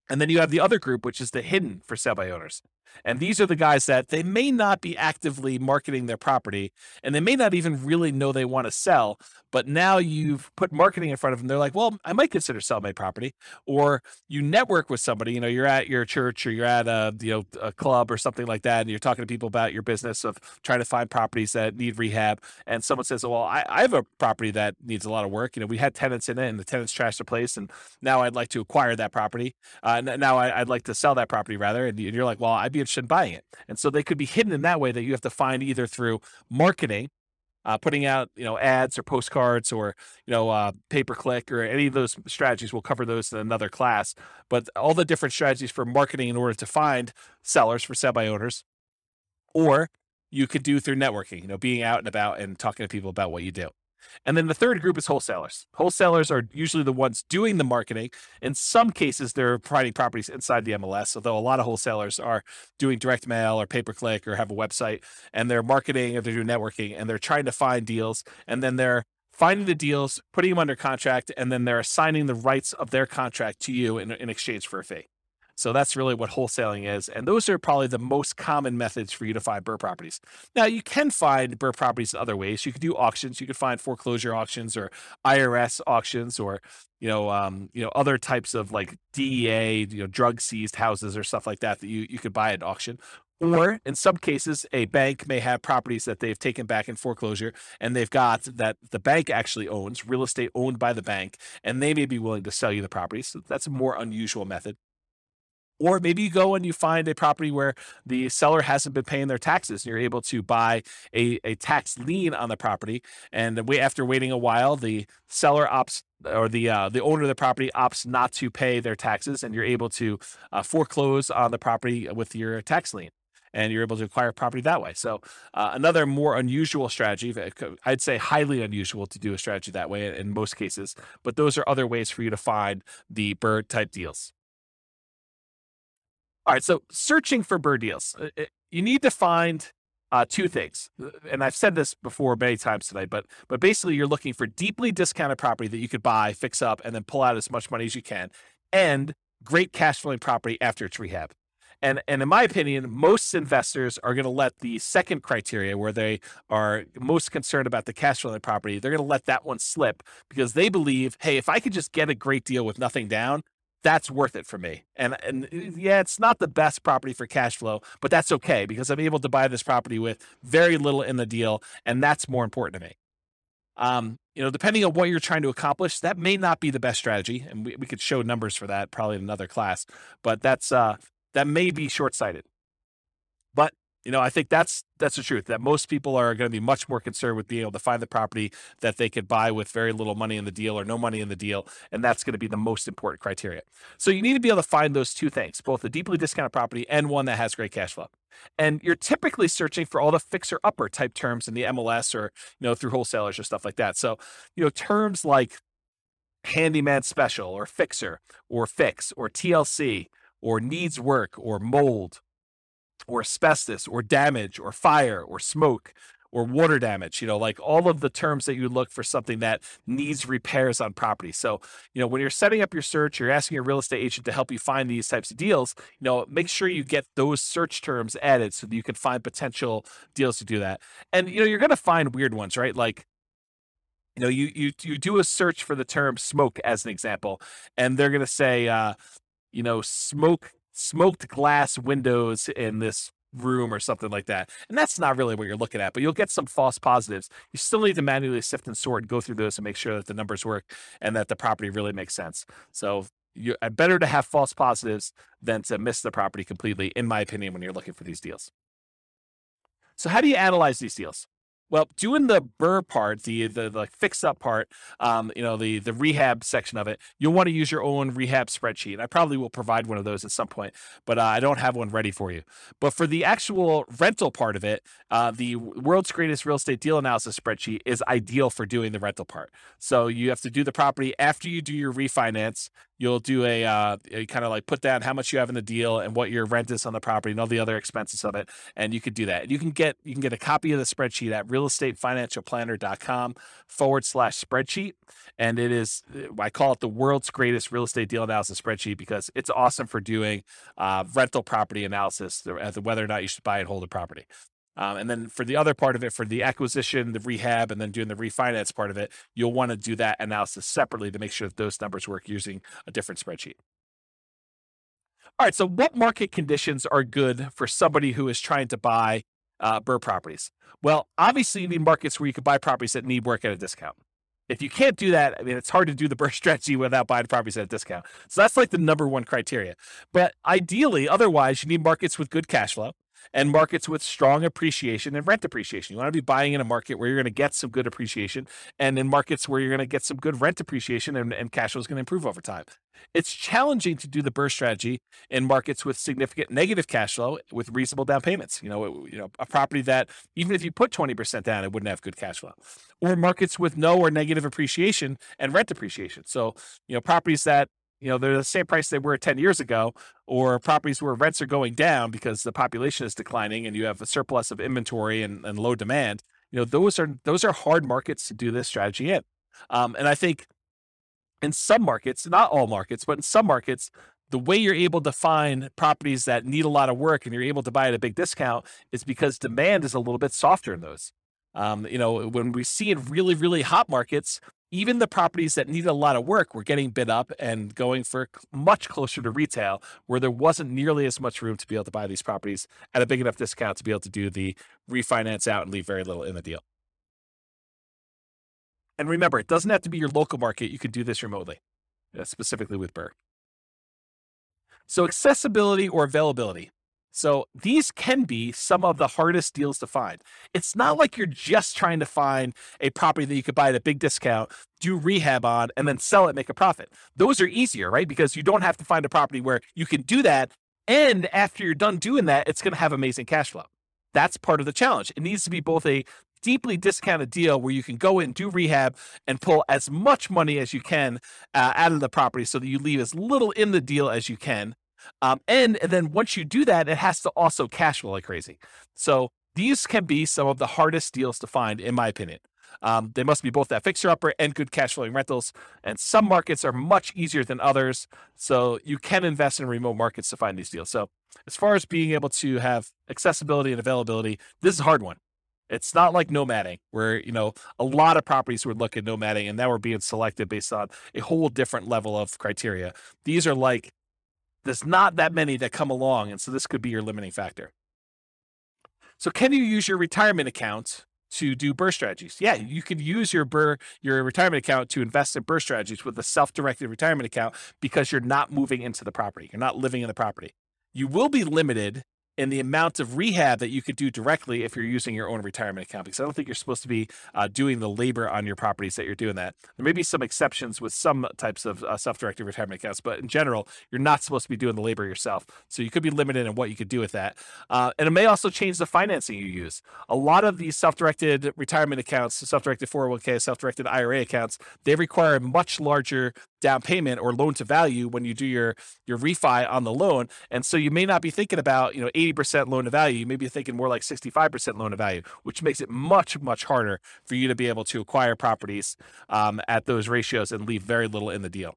And then you have the other group, which is the hidden for sale by owners. And these are the guys that they may not be actively marketing their property and they may not even really know they want to sell, but now you've put marketing in front of them. They're like, well, I might consider selling my property. Or you network with somebody, you know, you're at your church or you're at a, you know, a club or something like that. And you're talking to people about your business of trying to find properties that need rehab. And someone says, well, I, I have a property that needs a lot of work. You know, we had tenants in it and the tenants trashed the place. And now I'd like to acquire that property. Uh, now I, would like to sell that property rather. And you're like, well, I'd be interested in buying it. And so they could be hidden in that way that you have to find either through marketing, uh, putting out you know ads or postcards or you know uh, pay per click or any of those strategies. We'll cover those in another class. But all the different strategies for marketing in order to find sellers for semi owners, or you could do through networking. You know, being out and about and talking to people about what you do. And then the third group is wholesalers. Wholesalers are usually the ones doing the marketing. In some cases, they're providing properties inside the MLS, although a lot of wholesalers are doing direct mail or pay per click or have a website and they're marketing or they're doing networking and they're trying to find deals. And then they're finding the deals, putting them under contract, and then they're assigning the rights of their contract to you in, in exchange for a fee. So that's really what wholesaling is. And those are probably the most common methods for you to find BRRRR properties. Now, you can find BRRRR properties other ways. You could do auctions. You could find foreclosure auctions or IRS auctions or, you know, um, you know, other types of like DEA, you know, drug seized houses or stuff like that that you, you could buy at auction. Or in some cases, a bank may have properties that they've taken back in foreclosure and they've got that the bank actually owns, real estate owned by the bank, and they may be willing to sell you the property. So that's a more unusual method. Or maybe you go and you find a property where the seller hasn't been paying their taxes and you're able to buy a, a tax lien on the property. And wait, after waiting a while, the seller opts or the uh, the owner of the property opts not to pay their taxes and you're able to uh, foreclose on the property with your tax lien and you're able to acquire property that way. So uh, another more unusual strategy, I'd say highly unusual to do a strategy that way in most cases, but those are other ways for you to find the BRRRR type deals. All right, so searching for BRRRR deals, uh, uh, you need to find uh, two things, uh, and I've said this before many times today, but but basically you're looking for deeply discounted property that you could buy, fix up, and then pull out as much money as you can, and great cash flowing property after it's rehab. And and in my opinion, most investors are going to let the second criteria, where they are most concerned about the cash flowing property, they're going to let that one slip because they believe, hey, if I could just get a great deal with nothing down, that's worth it for me. And and uh, yeah, it's not the best property for cash flow, but that's okay because I'm able to buy this property with very little in the deal, and that's more important to me. Um, you know, depending on what you're trying to accomplish, that may not be the best strategy, and we, we could show numbers for that probably in another class, but that's uh that may be short sighted. You know, I think that's that's the truth. That most people are going to be much more concerned with being able to find the property that they could buy with very little money in the deal or no money in the deal, and that's going to be the most important criteria. So you need to be able to find those two things, both a deeply discounted property and one that has great cash flow. And you're typically searching for all the fixer upper type terms in the MLS or you know through wholesalers or stuff like that. So you know terms like handyman special or fixer or fix or TLC or needs work or mold or asbestos or damage or fire or smoke or water damage, you know, like all of the terms that you look for something that needs repairs on property. So, you know, when you're setting up your search, you're asking your real estate agent to help you find these types of deals, you know, make sure you get those search terms added so that you can find potential deals to do that. And, you know, you're going to find weird ones, right? Like, you know, you, you, you do a search for the term smoke as an example, and they're going to say, uh, you know, smoke, smoked glass windows in this room or something like that. And that's not really what you're looking at, but you'll get some false positives. You still need to manually sift and sort go through those and make sure that the numbers work and that the property really makes sense. So you uh, better to have false positives than to miss the property completely, in my opinion, when you're looking for these deals. So how do you analyze these deals? Well, doing the BRRRR part, the the like fix up part, um, you know, the the rehab section of it, you'll want to use your own rehab spreadsheet. I probably will provide one of those at some point, but uh, I don't have one ready for you. But for the actual rental part of it, uh, the world's greatest real estate deal analysis spreadsheet is ideal for doing the rental part. So you have to do the property after you do your refinance you'll do a, uh, kind of like put down how much you have in the deal and what your rent is on the property and all the other expenses of it and you could do that. You can get you can get a copy of the spreadsheet at realestatefinancialplanner.com forward slash spreadsheet and it is i call it the world's greatest real estate deal analysis spreadsheet because it's awesome for doing uh, rental property analysis to whether or not you should buy and hold a property um, and then for the other part of it, for the acquisition, the rehab, and then doing the refinance part of it, you'll want to do that analysis separately to make sure that those numbers work using a different spreadsheet. All right, so what market conditions are good for somebody who is trying to buy uh, BRRRR properties? Well, obviously, you need markets where you can buy properties that need work at a discount. If you can't do that, I mean, it's hard to do the BRRRR strategy without buying properties at a discount. So that's like the number one criteria. But ideally, otherwise, you need markets with good cash flow and markets with strong appreciation and rent appreciation. You want to be buying in a market where you're going to get some good appreciation and in markets where you're going to get some good rent appreciation and, and cash flow is going to improve over time. It's challenging to do the BRRRR strategy in markets with significant negative cash flow with reasonable down payments. You know, you know, a property that even if you put 20% down, it wouldn't have good cash flow. Or markets with no or negative appreciation and rent appreciation. So, you know, properties that you know they're the same price they were 10 years ago or properties where rents are going down because the population is declining and you have a surplus of inventory and, and low demand you know those are those are hard markets to do this strategy in. Um, and i think in some markets not all markets but in some markets the way you're able to find properties that need a lot of work and you're able to buy at a big discount is because demand is a little bit softer in those. Um, you know, when we see in really, really hot markets, even the properties that needed a lot of work were getting bid up and going for much closer to retail, where there wasn't nearly as much room to be able to buy these properties at a big enough discount to be able to do the refinance out and leave very little in the deal. And remember, it doesn't have to be your local market. You could do this remotely, uh, specifically with BRRRR. So, accessibility or availability. So these can be some of the hardest deals to find. It's not like you're just trying to find a property that you could buy at a big discount, do rehab on, and then sell it, make a profit. Those are easier, right? Because you don't have to find a property where you can do that. And after you're done doing that, it's going to have amazing cash flow. That's part of the challenge. It needs to be both a deeply discounted deal where you can go in, do rehab, and pull as much money as you can uh, out of the property so that you leave as little in the deal as you can um, and, and then once you do that, it has to also cash flow like crazy. So these can be some of the hardest deals to find, in my opinion. Um, they must be both that fixer upper and good cash flowing rentals. And some markets are much easier than others. So you can invest in remote markets to find these deals. So as far as being able to have accessibility and availability, this is a hard one. It's not like nomading, where you know a lot of properties would look at nomading, and now we're being selected based on a whole different level of criteria. These are like there's not that many that come along. And so this could be your limiting factor. So can you use your retirement account to do BRRRR strategies? Yeah, you can use your BRRRR, your retirement account to invest in BRRRR strategies with a self-directed retirement account because you're not moving into the property. You're not living in the property. You will be limited in the amount of rehab that you could do directly if you're using your own retirement account because I don't think you're supposed to be uh, doing the labor on your properties that you're doing that. There may be some exceptions with some types of uh, self-directed retirement accounts, but in general, you're not supposed to be doing the labor yourself. So you could be limited in what you could do with that. Uh, and it may also change the financing you use. A lot of these self-directed retirement accounts, self-directed 401k, self-directed IRA accounts, they require a much larger down payment or loan to value when you do your your refi on the loan and so you may not be thinking about you know 80% loan to value, you may be thinking more like 65% loan to value, which makes it much, much harder for you to be able to acquire properties um, at those ratios and leave very little in the deal.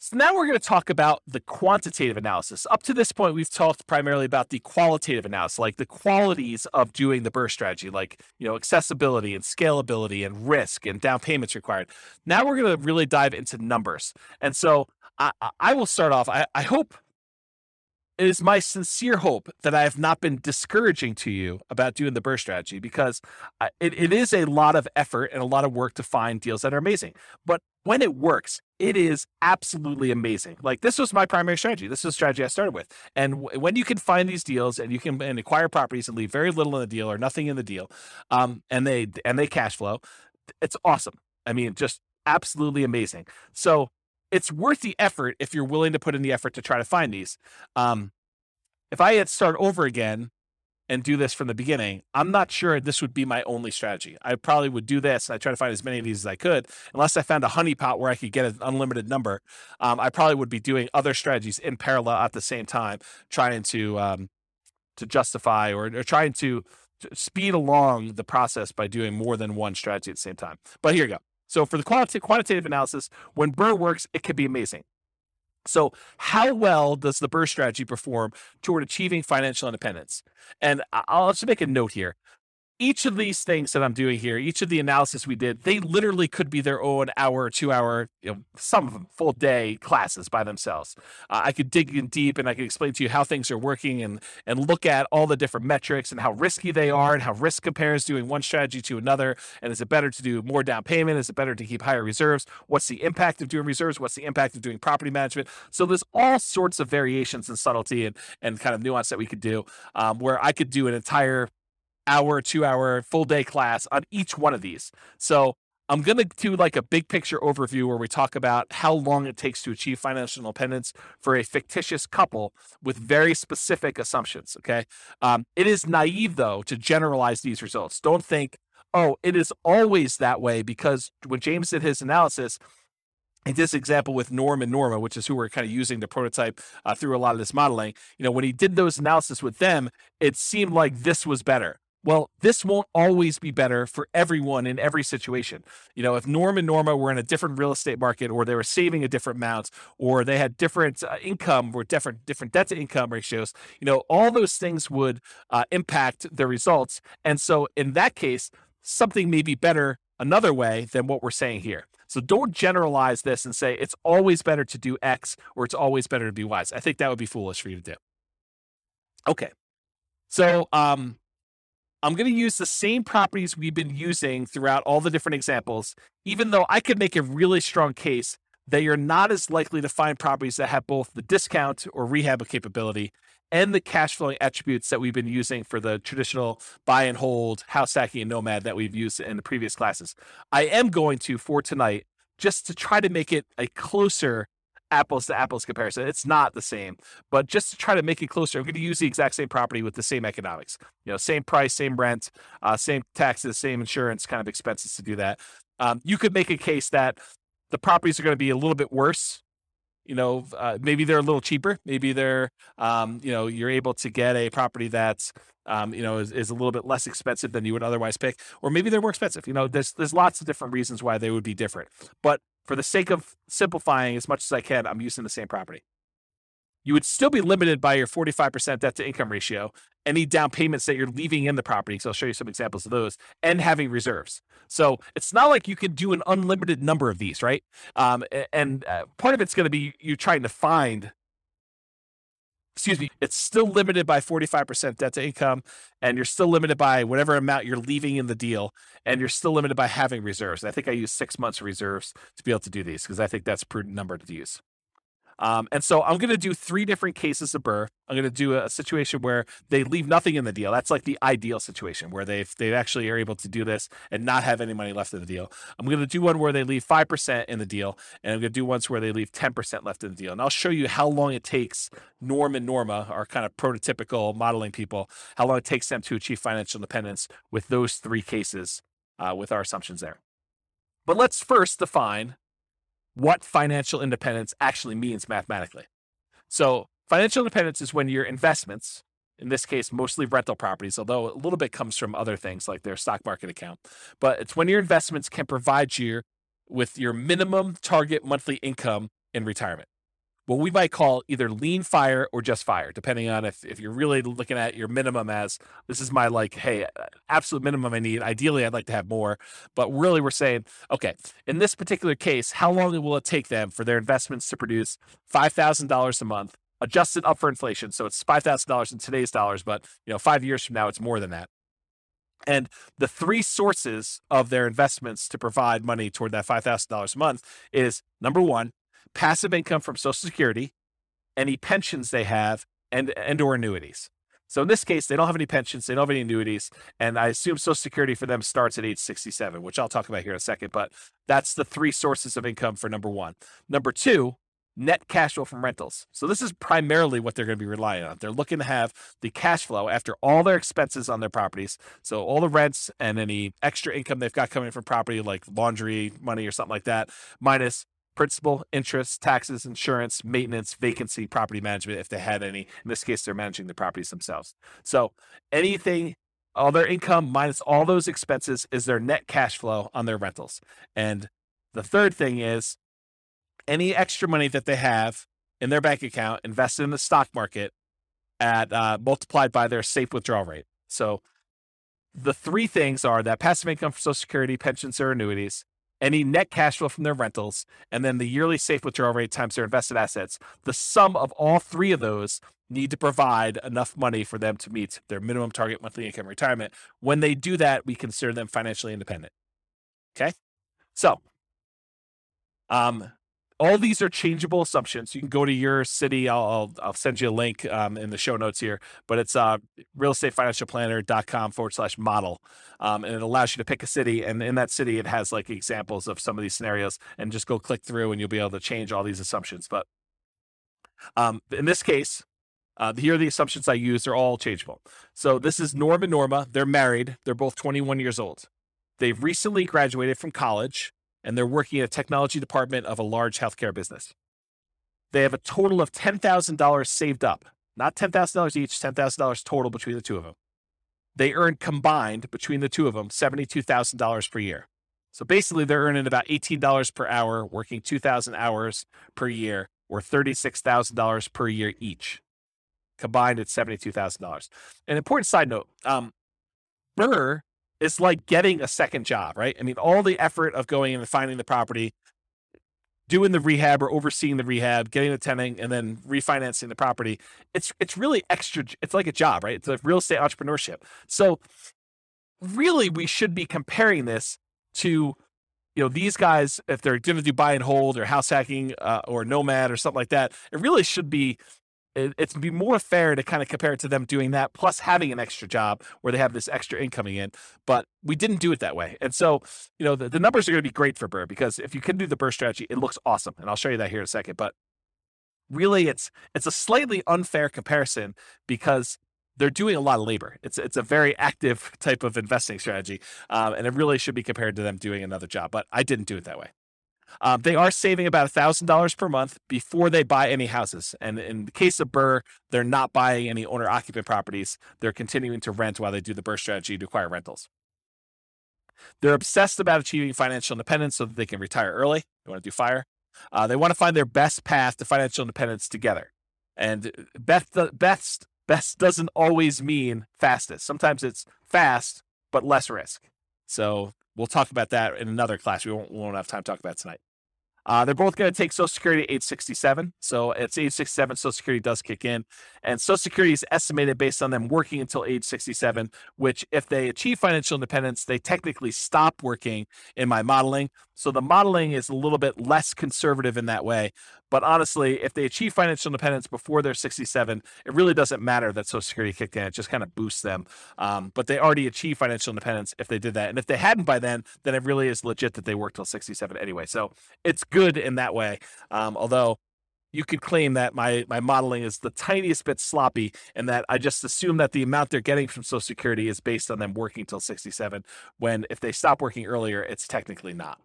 So now we're going to talk about the quantitative analysis. Up to this point, we've talked primarily about the qualitative analysis, like the qualities of doing the BRRRR strategy, like you know accessibility and scalability and risk and down payments required. Now we're going to really dive into numbers. And so I, I will start off. I, I hope it is my sincere hope that I have not been discouraging to you about doing the BRRRR strategy because it, it is a lot of effort and a lot of work to find deals that are amazing. But when it works, it is absolutely amazing. Like this was my primary strategy. This is a strategy I started with. And w- when you can find these deals and you can and acquire properties and leave very little in the deal or nothing in the deal, um, and they and they cash flow, it's awesome. I mean, just absolutely amazing. So it's worth the effort if you're willing to put in the effort to try to find these. Um, if I had start over again and do this from the beginning, I'm not sure this would be my only strategy. I probably would do this. I try to find as many of these as I could, unless I found a honeypot where I could get an unlimited number. Um, I probably would be doing other strategies in parallel at the same time, trying to um, to justify or, or trying to, to speed along the process by doing more than one strategy at the same time. But here you go. So for the quantitative, quantitative analysis, when BRRRR works, it can be amazing. So, how well does the BRRRR strategy perform toward achieving financial independence? And I'll just make a note here each of these things that I'm doing here, each of the analysis we did, they literally could be their own hour, two hour, you know, some of them full day classes by themselves. Uh, I could dig in deep and I could explain to you how things are working and and look at all the different metrics and how risky they are and how risk compares doing one strategy to another. And is it better to do more down payment? Is it better to keep higher reserves? What's the impact of doing reserves? What's the impact of doing property management? So there's all sorts of variations and subtlety and and kind of nuance that we could do um, where I could do an entire hour, two hour, full day class on each one of these. So I'm going to do like a big picture overview where we talk about how long it takes to achieve financial independence for a fictitious couple with very specific assumptions. Okay. Um, it is naive, though, to generalize these results. Don't think, oh, it is always that way because when James did his analysis, in this example with Norm and Norma, which is who we're kind of using to prototype uh, through a lot of this modeling, you know, when he did those analysis with them, it seemed like this was better. Well, this won't always be better for everyone in every situation. You know, if Norm and Norma were in a different real estate market, or they were saving a different amount, or they had different uh, income or different different debt to income ratios, you know, all those things would uh, impact their results. And so, in that case, something may be better another way than what we're saying here. So don't generalize this and say it's always better to do X or it's always better to be wise. I think that would be foolish for you to do. Okay. So um, I'm going to use the same properties we've been using throughout all the different examples, even though I could make a really strong case that you're not as likely to find properties that have both the discount or rehab capability and the cash flowing attributes that we've been using for the traditional buy and hold, house hacking, and nomad that we've used in the previous classes. I am going to, for tonight, just to try to make it a closer apples to apples comparison. It's not the same, but just to try to make it closer, I'm going to use the exact same property with the same economics. You know, same price, same rent, uh, same taxes, same insurance kind of expenses to do that. Um, you could make a case that the properties are going to be a little bit worse. You know, uh, maybe they're a little cheaper. Maybe they're, um, you know, you're able to get a property that's um, you know, is, is a little bit less expensive than you would otherwise pick, or maybe they're more expensive. You know, there's there's lots of different reasons why they would be different. But for the sake of simplifying as much as I can, I'm using the same property. You would still be limited by your 45% debt to income ratio, any down payments that you're leaving in the property. So I'll show you some examples of those, and having reserves. So it's not like you can do an unlimited number of these, right? Um, and uh, part of it's going to be you trying to find excuse me, it's still limited by 45% debt to income, and you're still limited by whatever amount you're leaving in the deal, and you're still limited by having reserves. I think I use six months reserves to be able to do these because I think that's a prudent number to use. Um, and so I'm going to do three different cases of BRRRR. I'm going to do a, situation where they leave nothing in the deal. That's like the ideal situation where they've they actually are able to do this and not have any money left in the deal. I'm going to do one where they leave five percent in the deal, and I'm going to do ones where they leave ten percent left in the deal. And I'll show you how long it takes Norm and Norma, our kind of prototypical modeling people, how long it takes them to achieve financial independence with those three cases uh, with our assumptions there. But let's first define what financial independence actually means mathematically. So, Financial independence is when your investments, in this case, mostly rental properties, although a little bit comes from other things like their stock market account, but it's when your investments can provide you with your minimum target monthly income in retirement what we might call either lean fire or just fire, depending on if, if you're really looking at your minimum as this is my like, hey, absolute minimum I need. Ideally, I'd like to have more. But really, we're saying, okay, in this particular case, how long will it take them for their investments to produce $5,000 a month, adjusted up for inflation? So it's $5,000 in today's dollars, but you know, five years from now, it's more than that. And the three sources of their investments to provide money toward that $5,000 a month is number one, passive income from Social Security, any pensions they have, and and or annuities. So in this case, they don't have any pensions, they don't have any annuities, and I assume Social Security for them starts at age 67, which I'll talk about here in a second. But that's the three sources of income for number one. Number two, net cash flow from rentals. So this is primarily what they're going to be relying on. They're looking to have the cash flow after all their expenses on their properties. So all the rents and any extra income they've got coming from property like laundry money or something like that, minus principal, interest, taxes, insurance, maintenance, vacancy, property management, if they had any. In this case, they're managing the properties themselves. So anything, all their income minus all those expenses is their net cash flow on their rentals. And the third thing is any extra money that they have in their bank account invested in the stock market at uh, multiplied by their safe withdrawal rate. So the three things are that passive income for Social Security, pensions, or annuities, any net cash flow from their rentals, and then the yearly safe withdrawal rate times their invested assets. The sum of all three of those need to provide enough money for them to meet their minimum target monthly income retirement. When they do that, we consider them financially independent. Okay. So, um, all these are changeable assumptions. You can go to your city. I'll, I'll, I'll send you a link um, in the show notes here, but it's uh, realestatefinancialplanner.com forward slash model. Um, and it allows you to pick a city. And in that city, it has like examples of some of these scenarios and just go click through and you'll be able to change all these assumptions. But um, in this case, uh, here are the assumptions I use. They're all changeable. So this is Norm and Norma. They're married. They're both 21 years old. They've recently graduated from college and they're working in a technology department of a large healthcare business. They have a total of $10,000 saved up, not $10,000 each, $10,000 total between the two of them. They earn combined between the two of them $72,000 per year. So basically, they're earning about $18 per hour, working 2,000 hours per year, or $36,000 per year each. Combined, it's $72,000. An important side note um, BRRRR it's like getting a second job, right? I mean, all the effort of going in and finding the property, doing the rehab or overseeing the rehab, getting the tenant, and then refinancing the property. It's it's really extra. It's like a job, right? It's like real estate entrepreneurship. So, really, we should be comparing this to, you know, these guys if they're going to do buy and hold or house hacking uh, or nomad or something like that. It really should be it, it's be more fair to kind of compare it to them doing that plus having an extra job where they have this extra income in. But we didn't do it that way. And so, you know, the, the numbers are going to be great for BRRRR because if you can do the BRRRR strategy, it looks awesome. And I'll show you that here in a second. But really it's it's a slightly unfair comparison because they're doing a lot of labor. It's it's a very active type of investing strategy, um, and it really should be compared to them doing another job. But I didn't do it that way. Um, they are saving about $1,000 per month before they buy any houses. And in the case of BRRRR, they're not buying any owner occupant properties. They're continuing to rent while they do the BRRRR strategy to acquire rentals. They're obsessed about achieving financial independence so that they can retire early. They want to do fire. Uh, they want to find their best path to financial independence together. And best, best, best doesn't always mean fastest. Sometimes it's fast, but less risk. So We'll talk about that in another class. We won't, we won't have time to talk about tonight. Uh, they're both going to take Social Security at age 67. So at age 67, Social Security does kick in. And Social Security is estimated based on them working until age 67, which, if they achieve financial independence, they technically stop working in my modeling. So the modeling is a little bit less conservative in that way. But honestly, if they achieve financial independence before they're 67, it really doesn't matter that Social Security kicked in. It just kind of boosts them. Um, but they already achieved financial independence if they did that. And if they hadn't by then, then it really is legit that they worked till 67 anyway. So it's good in that way. Um, although you could claim that my my modeling is the tiniest bit sloppy and that I just assume that the amount they're getting from Social Security is based on them working till 67 when if they stop working earlier it's technically not.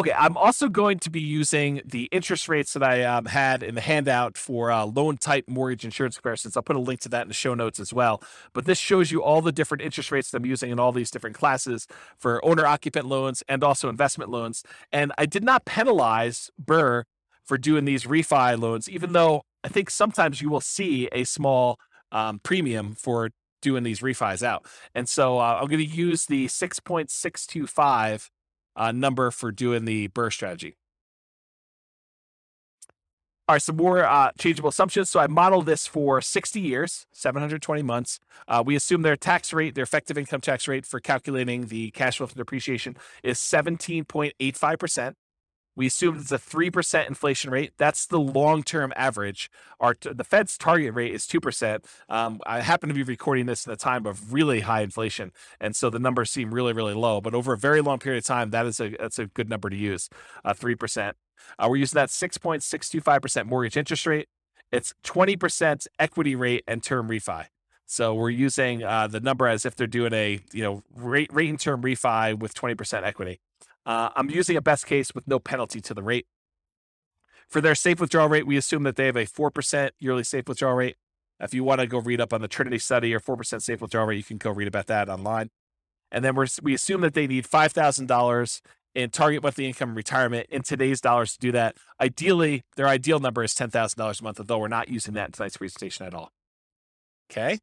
Okay, I'm also going to be using the interest rates that I um, had in the handout for uh, loan type mortgage insurance comparisons. I'll put a link to that in the show notes as well. But this shows you all the different interest rates that I'm using in all these different classes for owner occupant loans and also investment loans. And I did not penalize BRRRR for doing these refi loans, even though I think sometimes you will see a small um, premium for doing these refis out. And so uh, I'm going to use the 6.625 uh, number for doing the BRRRR strategy. All right, some more uh, changeable assumptions. So I modeled this for 60 years, 720 months. Uh, we assume their tax rate, their effective income tax rate for calculating the cash flow from depreciation is 17.85%. We assume it's a 3% inflation rate. That's the long term average. Our the Fed's target rate is 2%. Um, I happen to be recording this in a time of really high inflation. And so the numbers seem really, really low. But over a very long period of time, that is a, that's a good number to use uh, 3%. Uh, we're using that 6.625% mortgage interest rate. It's 20% equity rate and term refi. So we're using uh, the number as if they're doing a you know rate rate and term refi with 20% equity. Uh, I'm using a best case with no penalty to the rate. For their safe withdrawal rate, we assume that they have a 4% yearly safe withdrawal rate. If you want to go read up on the Trinity study or 4% safe withdrawal rate, you can go read about that online. And then we assume that they need $5,000 in target monthly income retirement in today's dollars to do that. Ideally, their ideal number is $10,000 a month, although we're not using that in tonight's presentation at all. Okay.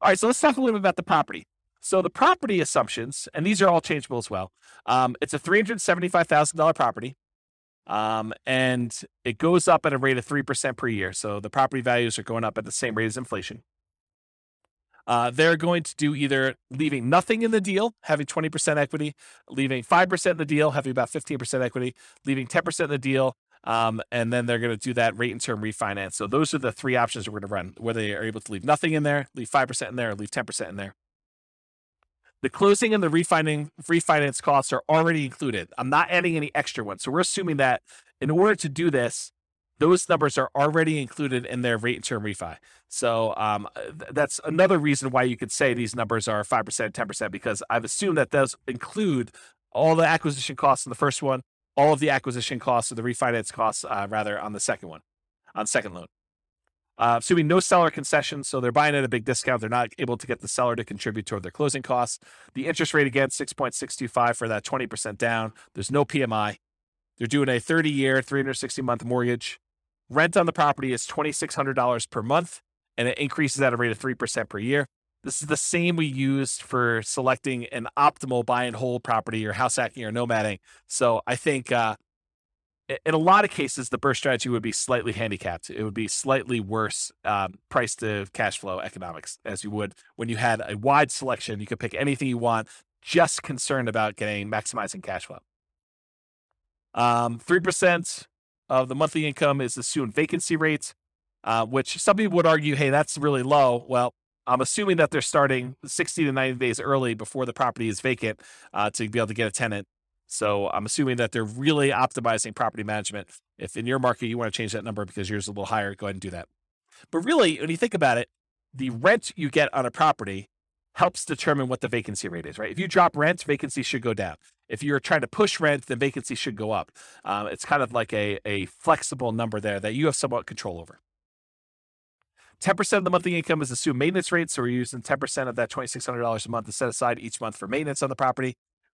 All right, so let's talk a little bit about the property. So the property assumptions, and these are all changeable as well. Um, it's a three hundred seventy-five thousand dollar property, um, and it goes up at a rate of three percent per year. So the property values are going up at the same rate as inflation. Uh, they're going to do either leaving nothing in the deal, having 20% equity, leaving 5% in the deal, having about 15% equity, leaving 10% in the deal, um, and then they're going to do that rate and term refinance. So those are the three options we're going to run, whether they are able to leave nothing in there, leave 5% in there, or leave 10% in there. The closing and the refining, refinance costs are already included. I'm not adding any extra ones. So we're assuming that in order to do this, those numbers are already included in their rate and term refi. So um, th- that's another reason why you could say these numbers are 5%, 10%, because I've assumed that those include all the acquisition costs in the first one, all of the acquisition costs or the refinance costs, uh, rather, on the second one, on second loan. Uh, assuming no seller concessions, so they're buying at a big discount. They're not able to get the seller to contribute toward their closing costs. The interest rate again, 6.625 for that 20% down. There's no PMI. They're doing a 30 year, 360 month mortgage. Rent on the property is $2,600 per month, and it increases at a rate of 3% per year. This is the same we used for selecting an optimal buy and hold property or house hacking or nomading. So I think uh, in a lot of cases, the BRRRR strategy would be slightly handicapped. It would be slightly worse um, price to cash flow economics as you would when you had a wide selection. You could pick anything you want, just concerned about getting maximizing cash flow. Um, 3% of the monthly income is assumed vacancy rate, uh, which some people would argue, hey, that's really low. Well, I'm assuming that they're starting 60 to 90 days early before the property is vacant uh, to be able to get a tenant. So I'm assuming that they're really optimizing property management. If in your market you want to change that number because yours is a little higher, go ahead and do that. But really, when you think about it, the rent you get on a property helps determine what the vacancy rate is, right? If you drop rent, vacancy should go down. If you're trying to push rent, then vacancy should go up. Um, it's kind of like a, a flexible number there that you have somewhat control over. 10% of the monthly income is assumed maintenance rate. So we're using 10% of that $2,600 a month to set aside each month for maintenance on the property.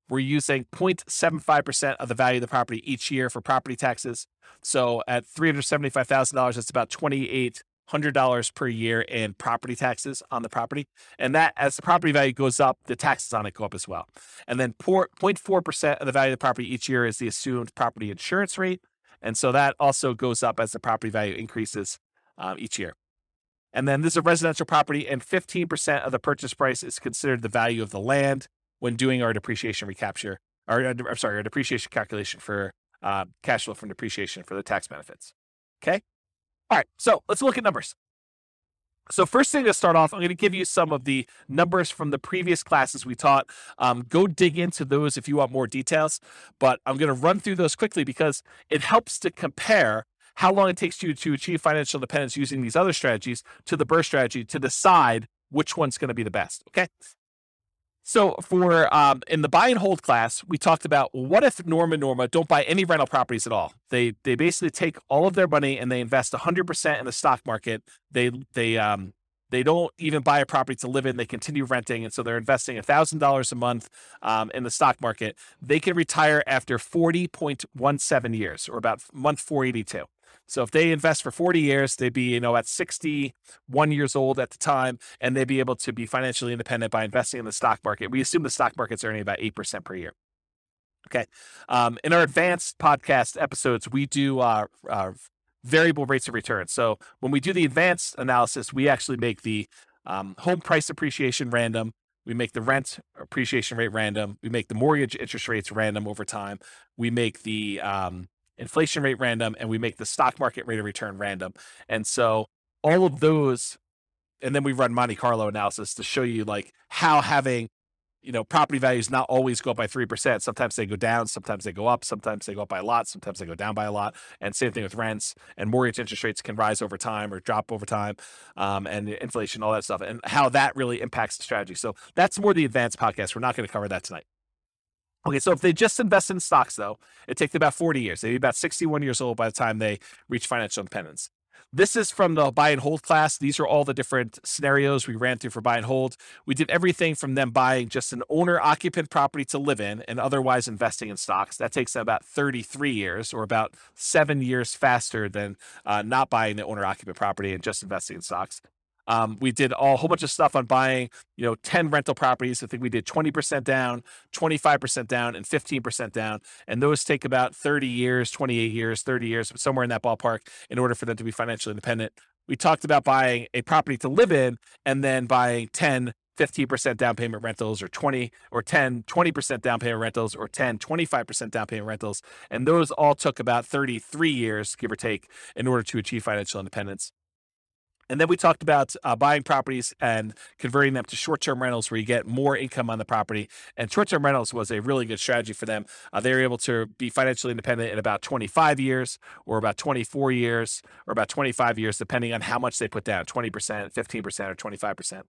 We're using 0.75% of the value of the property each year for property taxes. So at $375,000, that's about $2,800 per year in property taxes on the property. And that, as the property value goes up, the taxes on it go up as well. And then 0.4% of the value of the property each year is the assumed property insurance rate. And so that also goes up as the property value increases um, each year. And then this is a residential property, and 15% of the purchase price is considered the value of the land when doing our depreciation recapture, or uh, I'm sorry, our depreciation calculation for uh, cash flow from depreciation for the tax benefits. Okay. All right. So let's look at numbers. So first thing to start off, I'm going to give you some of the numbers from the previous classes we taught. Um, go dig into those if you want more details, but I'm going to run through those quickly because it helps to compare how long it takes you to achieve financial independence using these other strategies to the BRRRR strategy to decide which one's going to be the best. Okay. So for um, in the buy and hold class, we talked about what if Norm and Norma don't buy any rental properties at all? They they basically take all of their money and they invest 100% in the stock market. They they um they don't even buy a property to live in. They continue renting, and so they're investing thousand dollars a month um, in the stock market. They can retire after 40.17 years, or about month 482. So if they invest for 40 years, they'd be, you know, at 61 years old at the time, and they'd be able to be financially independent by investing in the stock market. We assume the stock market's earning about 8% per year. Okay. Um, in our advanced podcast episodes, we do uh, uh, variable rates of return. So when we do the advanced analysis, we actually make the um, home price appreciation random. We make the rent appreciation rate random. We make the mortgage interest rates random over time. We make the um, inflation rate random, and we make the stock market rate of return random. And so all of those, and then we run Monte Carlo analysis to show you like how having you know, property values not always go up by 3%. Sometimes they go down, sometimes they go up, sometimes they go up by a lot, sometimes they go down by a lot. And same thing with rents and mortgage interest rates can rise over time or drop over time um, and inflation, all that stuff, and how that really impacts the strategy. So that's more the advanced podcast. We're not going to cover that tonight. Okay, so if they just invest in stocks, though, it takes about 40 years. They'd be about 61 years old by the time they reach financial independence. This is from the buy and hold class. These are all the different scenarios we ran through for buy and hold. We did everything from them buying just an owner occupant property to live in and otherwise investing in stocks. That takes about 33 years or about seven years faster than uh, not buying the owner occupant property and just investing in stocks. Um, we did a whole bunch of stuff on buying, you know, 10 rental properties. I think we did 20% down, 25% down, and 15% down. And those take about 30 years, 28 years, 30 years, somewhere in that ballpark in order for them to be financially independent. We talked about buying a property to live in and then buying 10 15% down payment rentals or 20 or 10 20% down payment rentals or 10 25% down payment rentals and those all took about 33 years give or take in order to achieve financial independence and then we talked about uh, buying properties and converting them to short term rentals where you get more income on the property. And short term rentals was a really good strategy for them. Uh, they were able to be financially independent in about 25 years, or about 24 years, or about 25 years, depending on how much they put down 20%, 15%, or 25%.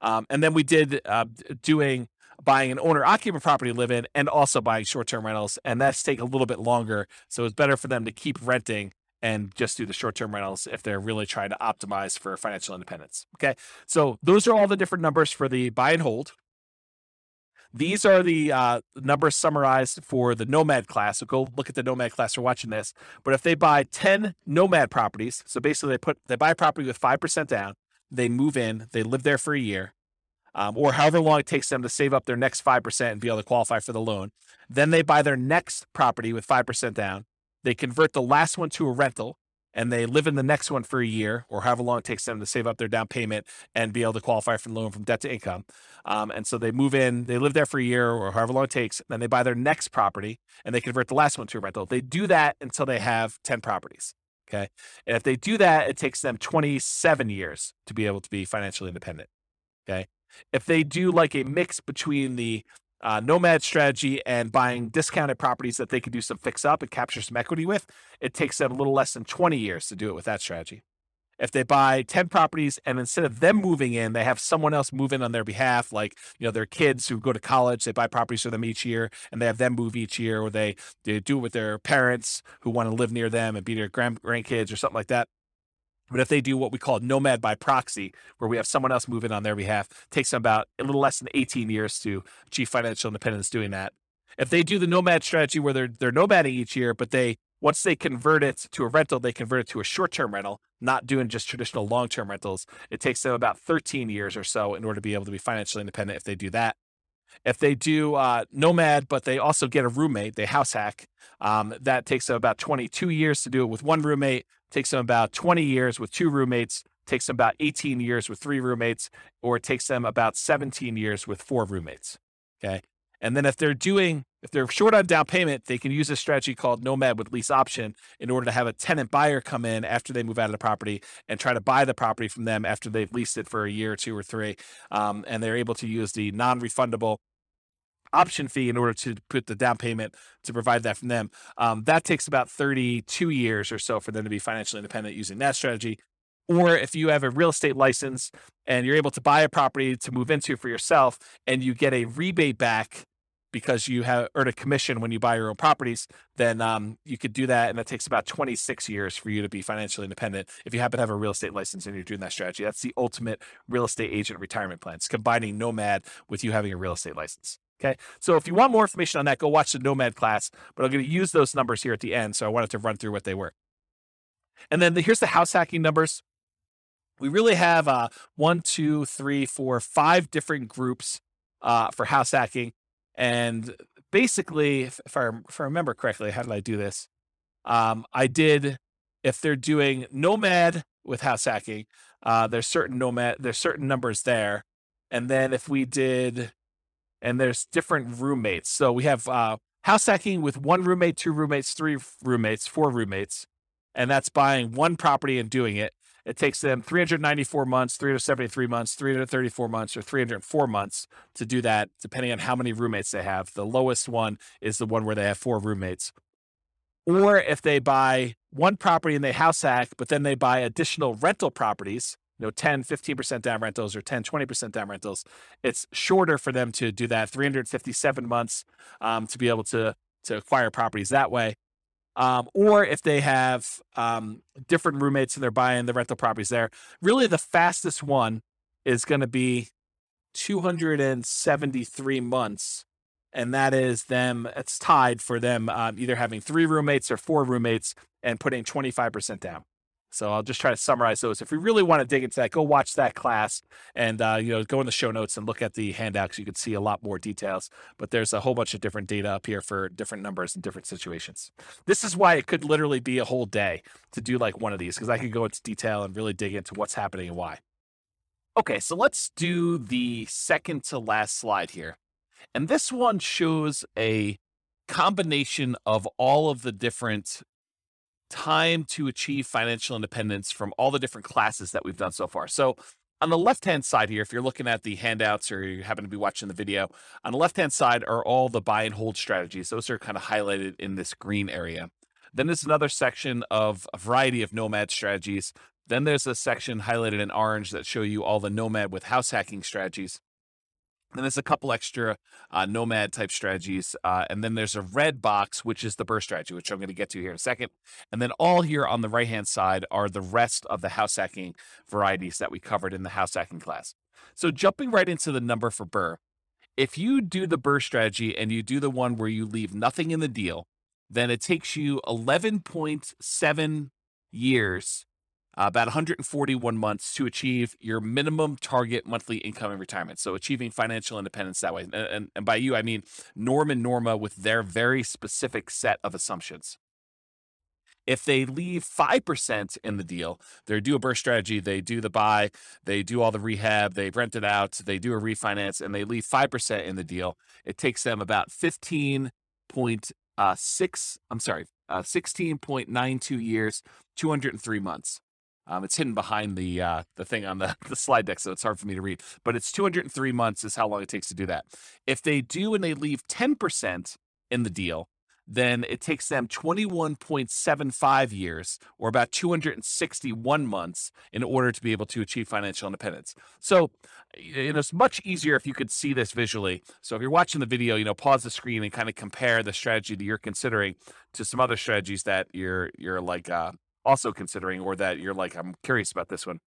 Um, and then we did uh, doing buying an owner occupant property to live in and also buying short term rentals. And that's take a little bit longer. So it's better for them to keep renting and just do the short term rentals if they're really trying to optimize for financial independence. Okay. So those are all the different numbers for the buy and hold. These are the uh, numbers summarized for the Nomad class. So go look at the Nomad class for watching this. But if they buy 10 Nomad properties, so basically they put they buy a property with 5% down, they move in, they live there for a year, um, or however long it takes them to save up their next 5% and be able to qualify for the loan. Then they buy their next property with 5% down. They convert the last one to a rental and they live in the next one for a year or however long it takes them to save up their down payment and be able to qualify for the loan from debt to income. Um, and so they move in, they live there for a year or however long it takes, then they buy their next property and they convert the last one to a rental. They do that until they have 10 properties. Okay. And if they do that, it takes them 27 years to be able to be financially independent. Okay. If they do like a mix between the uh, nomad strategy and buying discounted properties that they could do some fix up and capture some equity with, it takes them a little less than 20 years to do it with that strategy. If they buy 10 properties and instead of them moving in, they have someone else move in on their behalf, like, you know, their kids who go to college, they buy properties for them each year and they have them move each year, or they, they do it with their parents who want to live near them and be their grand, grandkids or something like that. But if they do what we call nomad by proxy, where we have someone else move in on their behalf, takes them about a little less than 18 years to achieve financial independence doing that. If they do the nomad strategy where they're they're nomading each year, but they once they convert it to a rental, they convert it to a short-term rental, not doing just traditional long-term rentals. It takes them about 13 years or so in order to be able to be financially independent if they do that. If they do uh, nomad, but they also get a roommate, they house hack, um, that takes them about 22 years to do it with one roommate takes them about 20 years with two roommates, takes them about 18 years with three roommates, or it takes them about 17 years with four roommates. Okay. And then if they're doing, if they're short on down payment, they can use a strategy called Nomad with lease option in order to have a tenant buyer come in after they move out of the property and try to buy the property from them after they've leased it for a year or two or three. Um, and they're able to use the non refundable option fee in order to put the down payment to provide that from them. Um, that takes about 32 years or so for them to be financially independent using that strategy. Or if you have a real estate license and you're able to buy a property to move into for yourself and you get a rebate back because you have earned a commission when you buy your own properties, then um, you could do that. And that takes about 26 years for you to be financially independent if you happen to have a real estate license and you're doing that strategy. That's the ultimate real estate agent retirement plan. It's combining Nomad with you having a real estate license. Okay. So if you want more information on that, go watch the Nomad class. But I'm going to use those numbers here at the end. So I wanted to run through what they were. And then the, here's the house hacking numbers. We really have uh, one, two, three, four, five different groups uh, for house hacking. And basically, if, if, I, if I remember correctly, how did I do this? Um, I did, if they're doing Nomad with house hacking, uh, there's certain Nomad, there's certain numbers there. And then if we did, and there's different roommates. So we have uh, house hacking with one roommate, two roommates, three roommates, four roommates. And that's buying one property and doing it. It takes them 394 months, 373 months, 334 months, or 304 months to do that, depending on how many roommates they have. The lowest one is the one where they have four roommates. Or if they buy one property and they house hack, but then they buy additional rental properties, you know, 10, 15% down rentals or 10, 20% down rentals, it's shorter for them to do that, 357 months um, to be able to, to acquire properties that way. Um, or if they have um, different roommates and they're buying the rental properties there. Really, the fastest one is going to be 273 months. And that is them, it's tied for them um, either having three roommates or four roommates and putting 25% down. So I'll just try to summarize those. If you really want to dig into that, go watch that class and uh, you know go in the show notes and look at the handouts. You can see a lot more details. But there's a whole bunch of different data up here for different numbers and different situations. This is why it could literally be a whole day to do like one of these because I could go into detail and really dig into what's happening and why. Okay, so let's do the second to last slide here. And this one shows a combination of all of the different time to achieve financial independence from all the different classes that we've done so far. So on the left hand side here, if you're looking at the handouts or you happen to be watching the video, on the left hand side are all the buy and hold strategies. Those are kind of highlighted in this green area. Then there's another section of a variety of nomad strategies. Then there's a section highlighted in orange that show you all the nomad with house hacking strategies. Then there's a couple extra uh, nomad type strategies. Uh, and then there's a red box, which is the BRRRR strategy, which I'm going to get to here in a second. And then all here on the right hand side are the rest of the house hacking varieties that we covered in the house hacking class. So jumping right into the number for BRRRR, if you do the BRRRR strategy and you do the one where you leave nothing in the deal, then it takes you 11.7 years uh, about 141 months to achieve your minimum target monthly income in retirement. So achieving financial independence that way. And, and, and by you, I mean Norm and Norma with their very specific set of assumptions. If they leave 5% in the deal, they do a BRRRR strategy, they do the buy, they do all the rehab, they rent it out, they do a refinance, and they leave 5% in the deal, it takes them about 15.6, uh, I'm sorry, uh, 16.92 years, 203 months. Um, it's hidden behind the uh, the thing on the, the slide deck, so it's hard for me to read. But it's 203 months is how long it takes to do that. If they do and they leave 10% in the deal, then it takes them 21.75 years or about 261 months in order to be able to achieve financial independence. So, you know, it's much easier if you could see this visually. So, if you're watching the video, you know, pause the screen and kind of compare the strategy that you're considering to some other strategies that you're you're like uh, also considering, or that you're like, I'm curious about this one.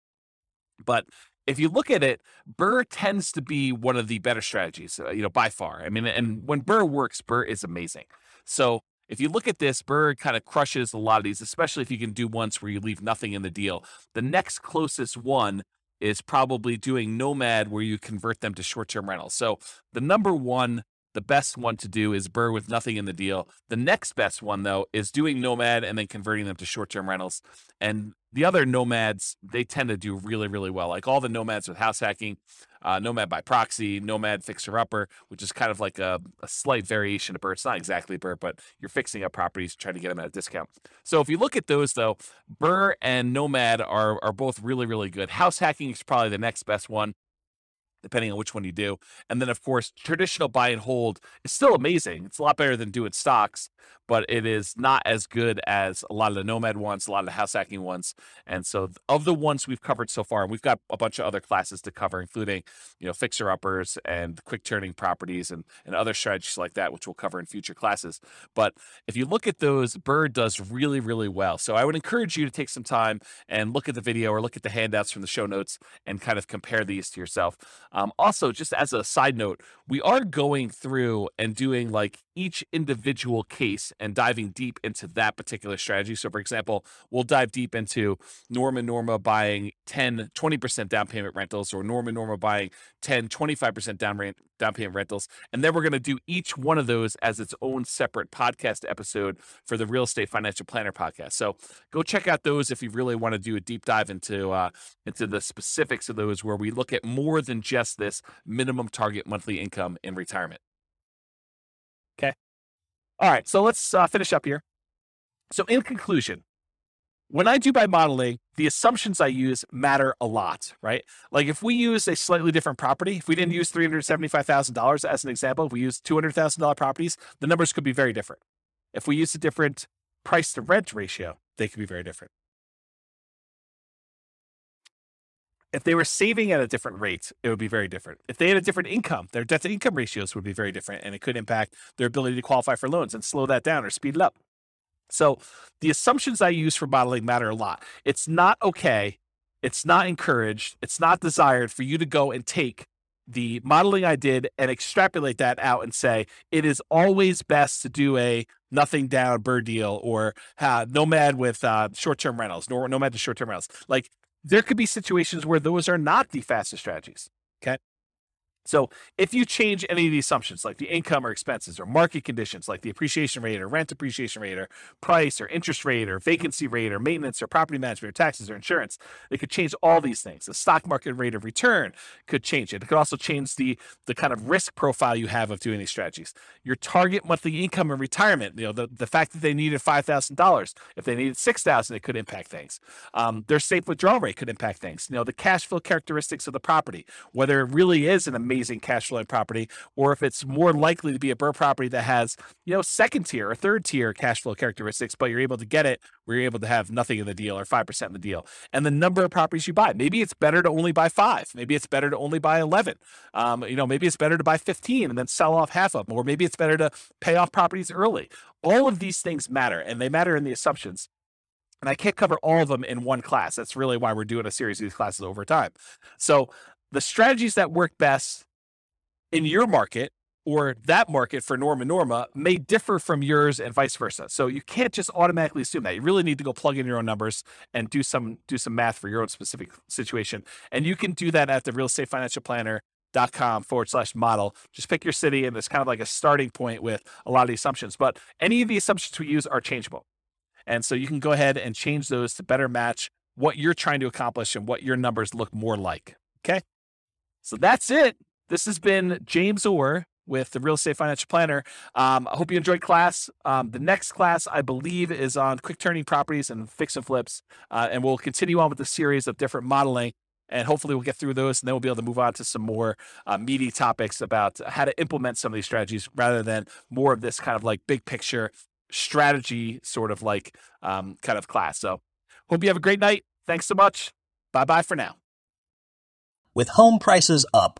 But if you look at it, BRRRR tends to be one of the better strategies, uh, you know, by far. I mean, and when BRRRR works, BRRRR is amazing. So if you look at this, BRRRR kind of crushes a lot of these, especially if you can do ones where you leave nothing in the deal. The next closest one is probably doing Nomad, where you convert them to short term rentals. So the number one the best one to do is BRRRR with nothing in the deal. The next best one, though, is doing Nomad and then converting them to short term rentals. And the other Nomads, they tend to do really, really well. Like all the Nomads with house hacking, uh, Nomad by proxy, Nomad fixer upper, which is kind of like a, a slight variation of BRRRR. It's not exactly BRRRR, but you're fixing up properties, trying to get them at a discount. So if you look at those, though, BRRRR and Nomad are, are both really, really good. House hacking is probably the next best one. Depending on which one you do. And then, of course, traditional buy and hold is still amazing. It's a lot better than doing stocks, but it is not as good as a lot of the Nomad ones, a lot of the house hacking ones. And so, of the ones we've covered so far, and we've got a bunch of other classes to cover, including you know fixer uppers and quick turning properties and and other strategies like that, which we'll cover in future classes. But if you look at those, BRRRR does really really well. So I would encourage you to take some time and look at the video or look at the handouts from the show notes and kind of compare these to yourself. Um, also, just as a side note, we are going through and doing like each individual case and diving deep into that particular strategy. So, for example, we'll dive deep into Norma Norma buying 10, 20% down payment rentals or Norma Norma buying 10, 25% down, rent, down payment rentals. And then we're going to do each one of those as its own separate podcast episode for the Real Estate Financial Planner podcast. So go check out those if you really want to do a deep dive into, uh, into the specifics of those where we look at more than just this minimum target monthly income in retirement. All right. So let's uh, finish up here. So, in conclusion, when I do my modeling, the assumptions I use matter a lot, right? Like if we use a slightly different property, if we didn't use $375,000 as an example, if we use $200,000 properties, the numbers could be very different. If we use a different price to rent ratio, they could be very different. If they were saving at a different rate, it would be very different. If they had a different income, their debt to income ratios would be very different, and it could impact their ability to qualify for loans and slow that down or speed it up. So, the assumptions I use for modeling matter a lot. It's not okay, it's not encouraged, it's not desired for you to go and take the modeling I did and extrapolate that out and say it is always best to do a nothing down BRRRR deal or uh, nomad with uh, short term rentals, nor nomad to short term rentals. Like there could be situations where those are not the fastest strategies. Okay. So if you change any of the assumptions, like the income or expenses or market conditions, like the appreciation rate or rent appreciation rate or price or interest rate or vacancy rate or maintenance or property management or taxes or insurance, it could change all these things. The stock market rate of return could change it. It could also change the the kind of risk profile you have of doing these strategies. Your target monthly income in retirement, you know, the, the fact that they needed five thousand dollars, if they needed six thousand, it could impact things. Um, their safe withdrawal rate could impact things. You know, the cash flow characteristics of the property, whether it really is an amazing cash flowing property, or if it's more likely to be a BRRRR property that has, you know, second tier or third tier cash flow characteristics, but you're able to get it where you're able to have nothing in the deal or 5% in the deal. And the number of properties you buy. Maybe it's better to only buy five. Maybe it's better to only buy 11. Um, you know, maybe it's better to buy 15 and then sell off half of them. Or maybe it's better to pay off properties early. All of these things matter and they matter in the assumptions. And I can't cover all of them in one class. That's really why we're doing a series of these classes over time. So the strategies that work best in your market or that market for Norma Norma may differ from yours and vice versa. So you can't just automatically assume that. You really need to go plug in your own numbers and do some do some math for your own specific situation. And you can do that at the real estate financial planner dot com forward slash model. Just pick your city and it's kind of like a starting point with a lot of the assumptions. But any of the assumptions we use are changeable. And so you can go ahead and change those to better match what you're trying to accomplish and what your numbers look more like. Okay. So that's it. This has been James Orr with the Real Estate Financial Planner. Um, I hope you enjoyed class. Um, the next class, I believe, is on quick turning properties and fix and flips. Uh, and we'll continue on with the series of different modeling. And hopefully, we'll get through those and then we'll be able to move on to some more uh, meaty topics about how to implement some of these strategies rather than more of this kind of like big picture strategy sort of like um, kind of class. So, hope you have a great night. Thanks so much. Bye bye for now.
With home prices up,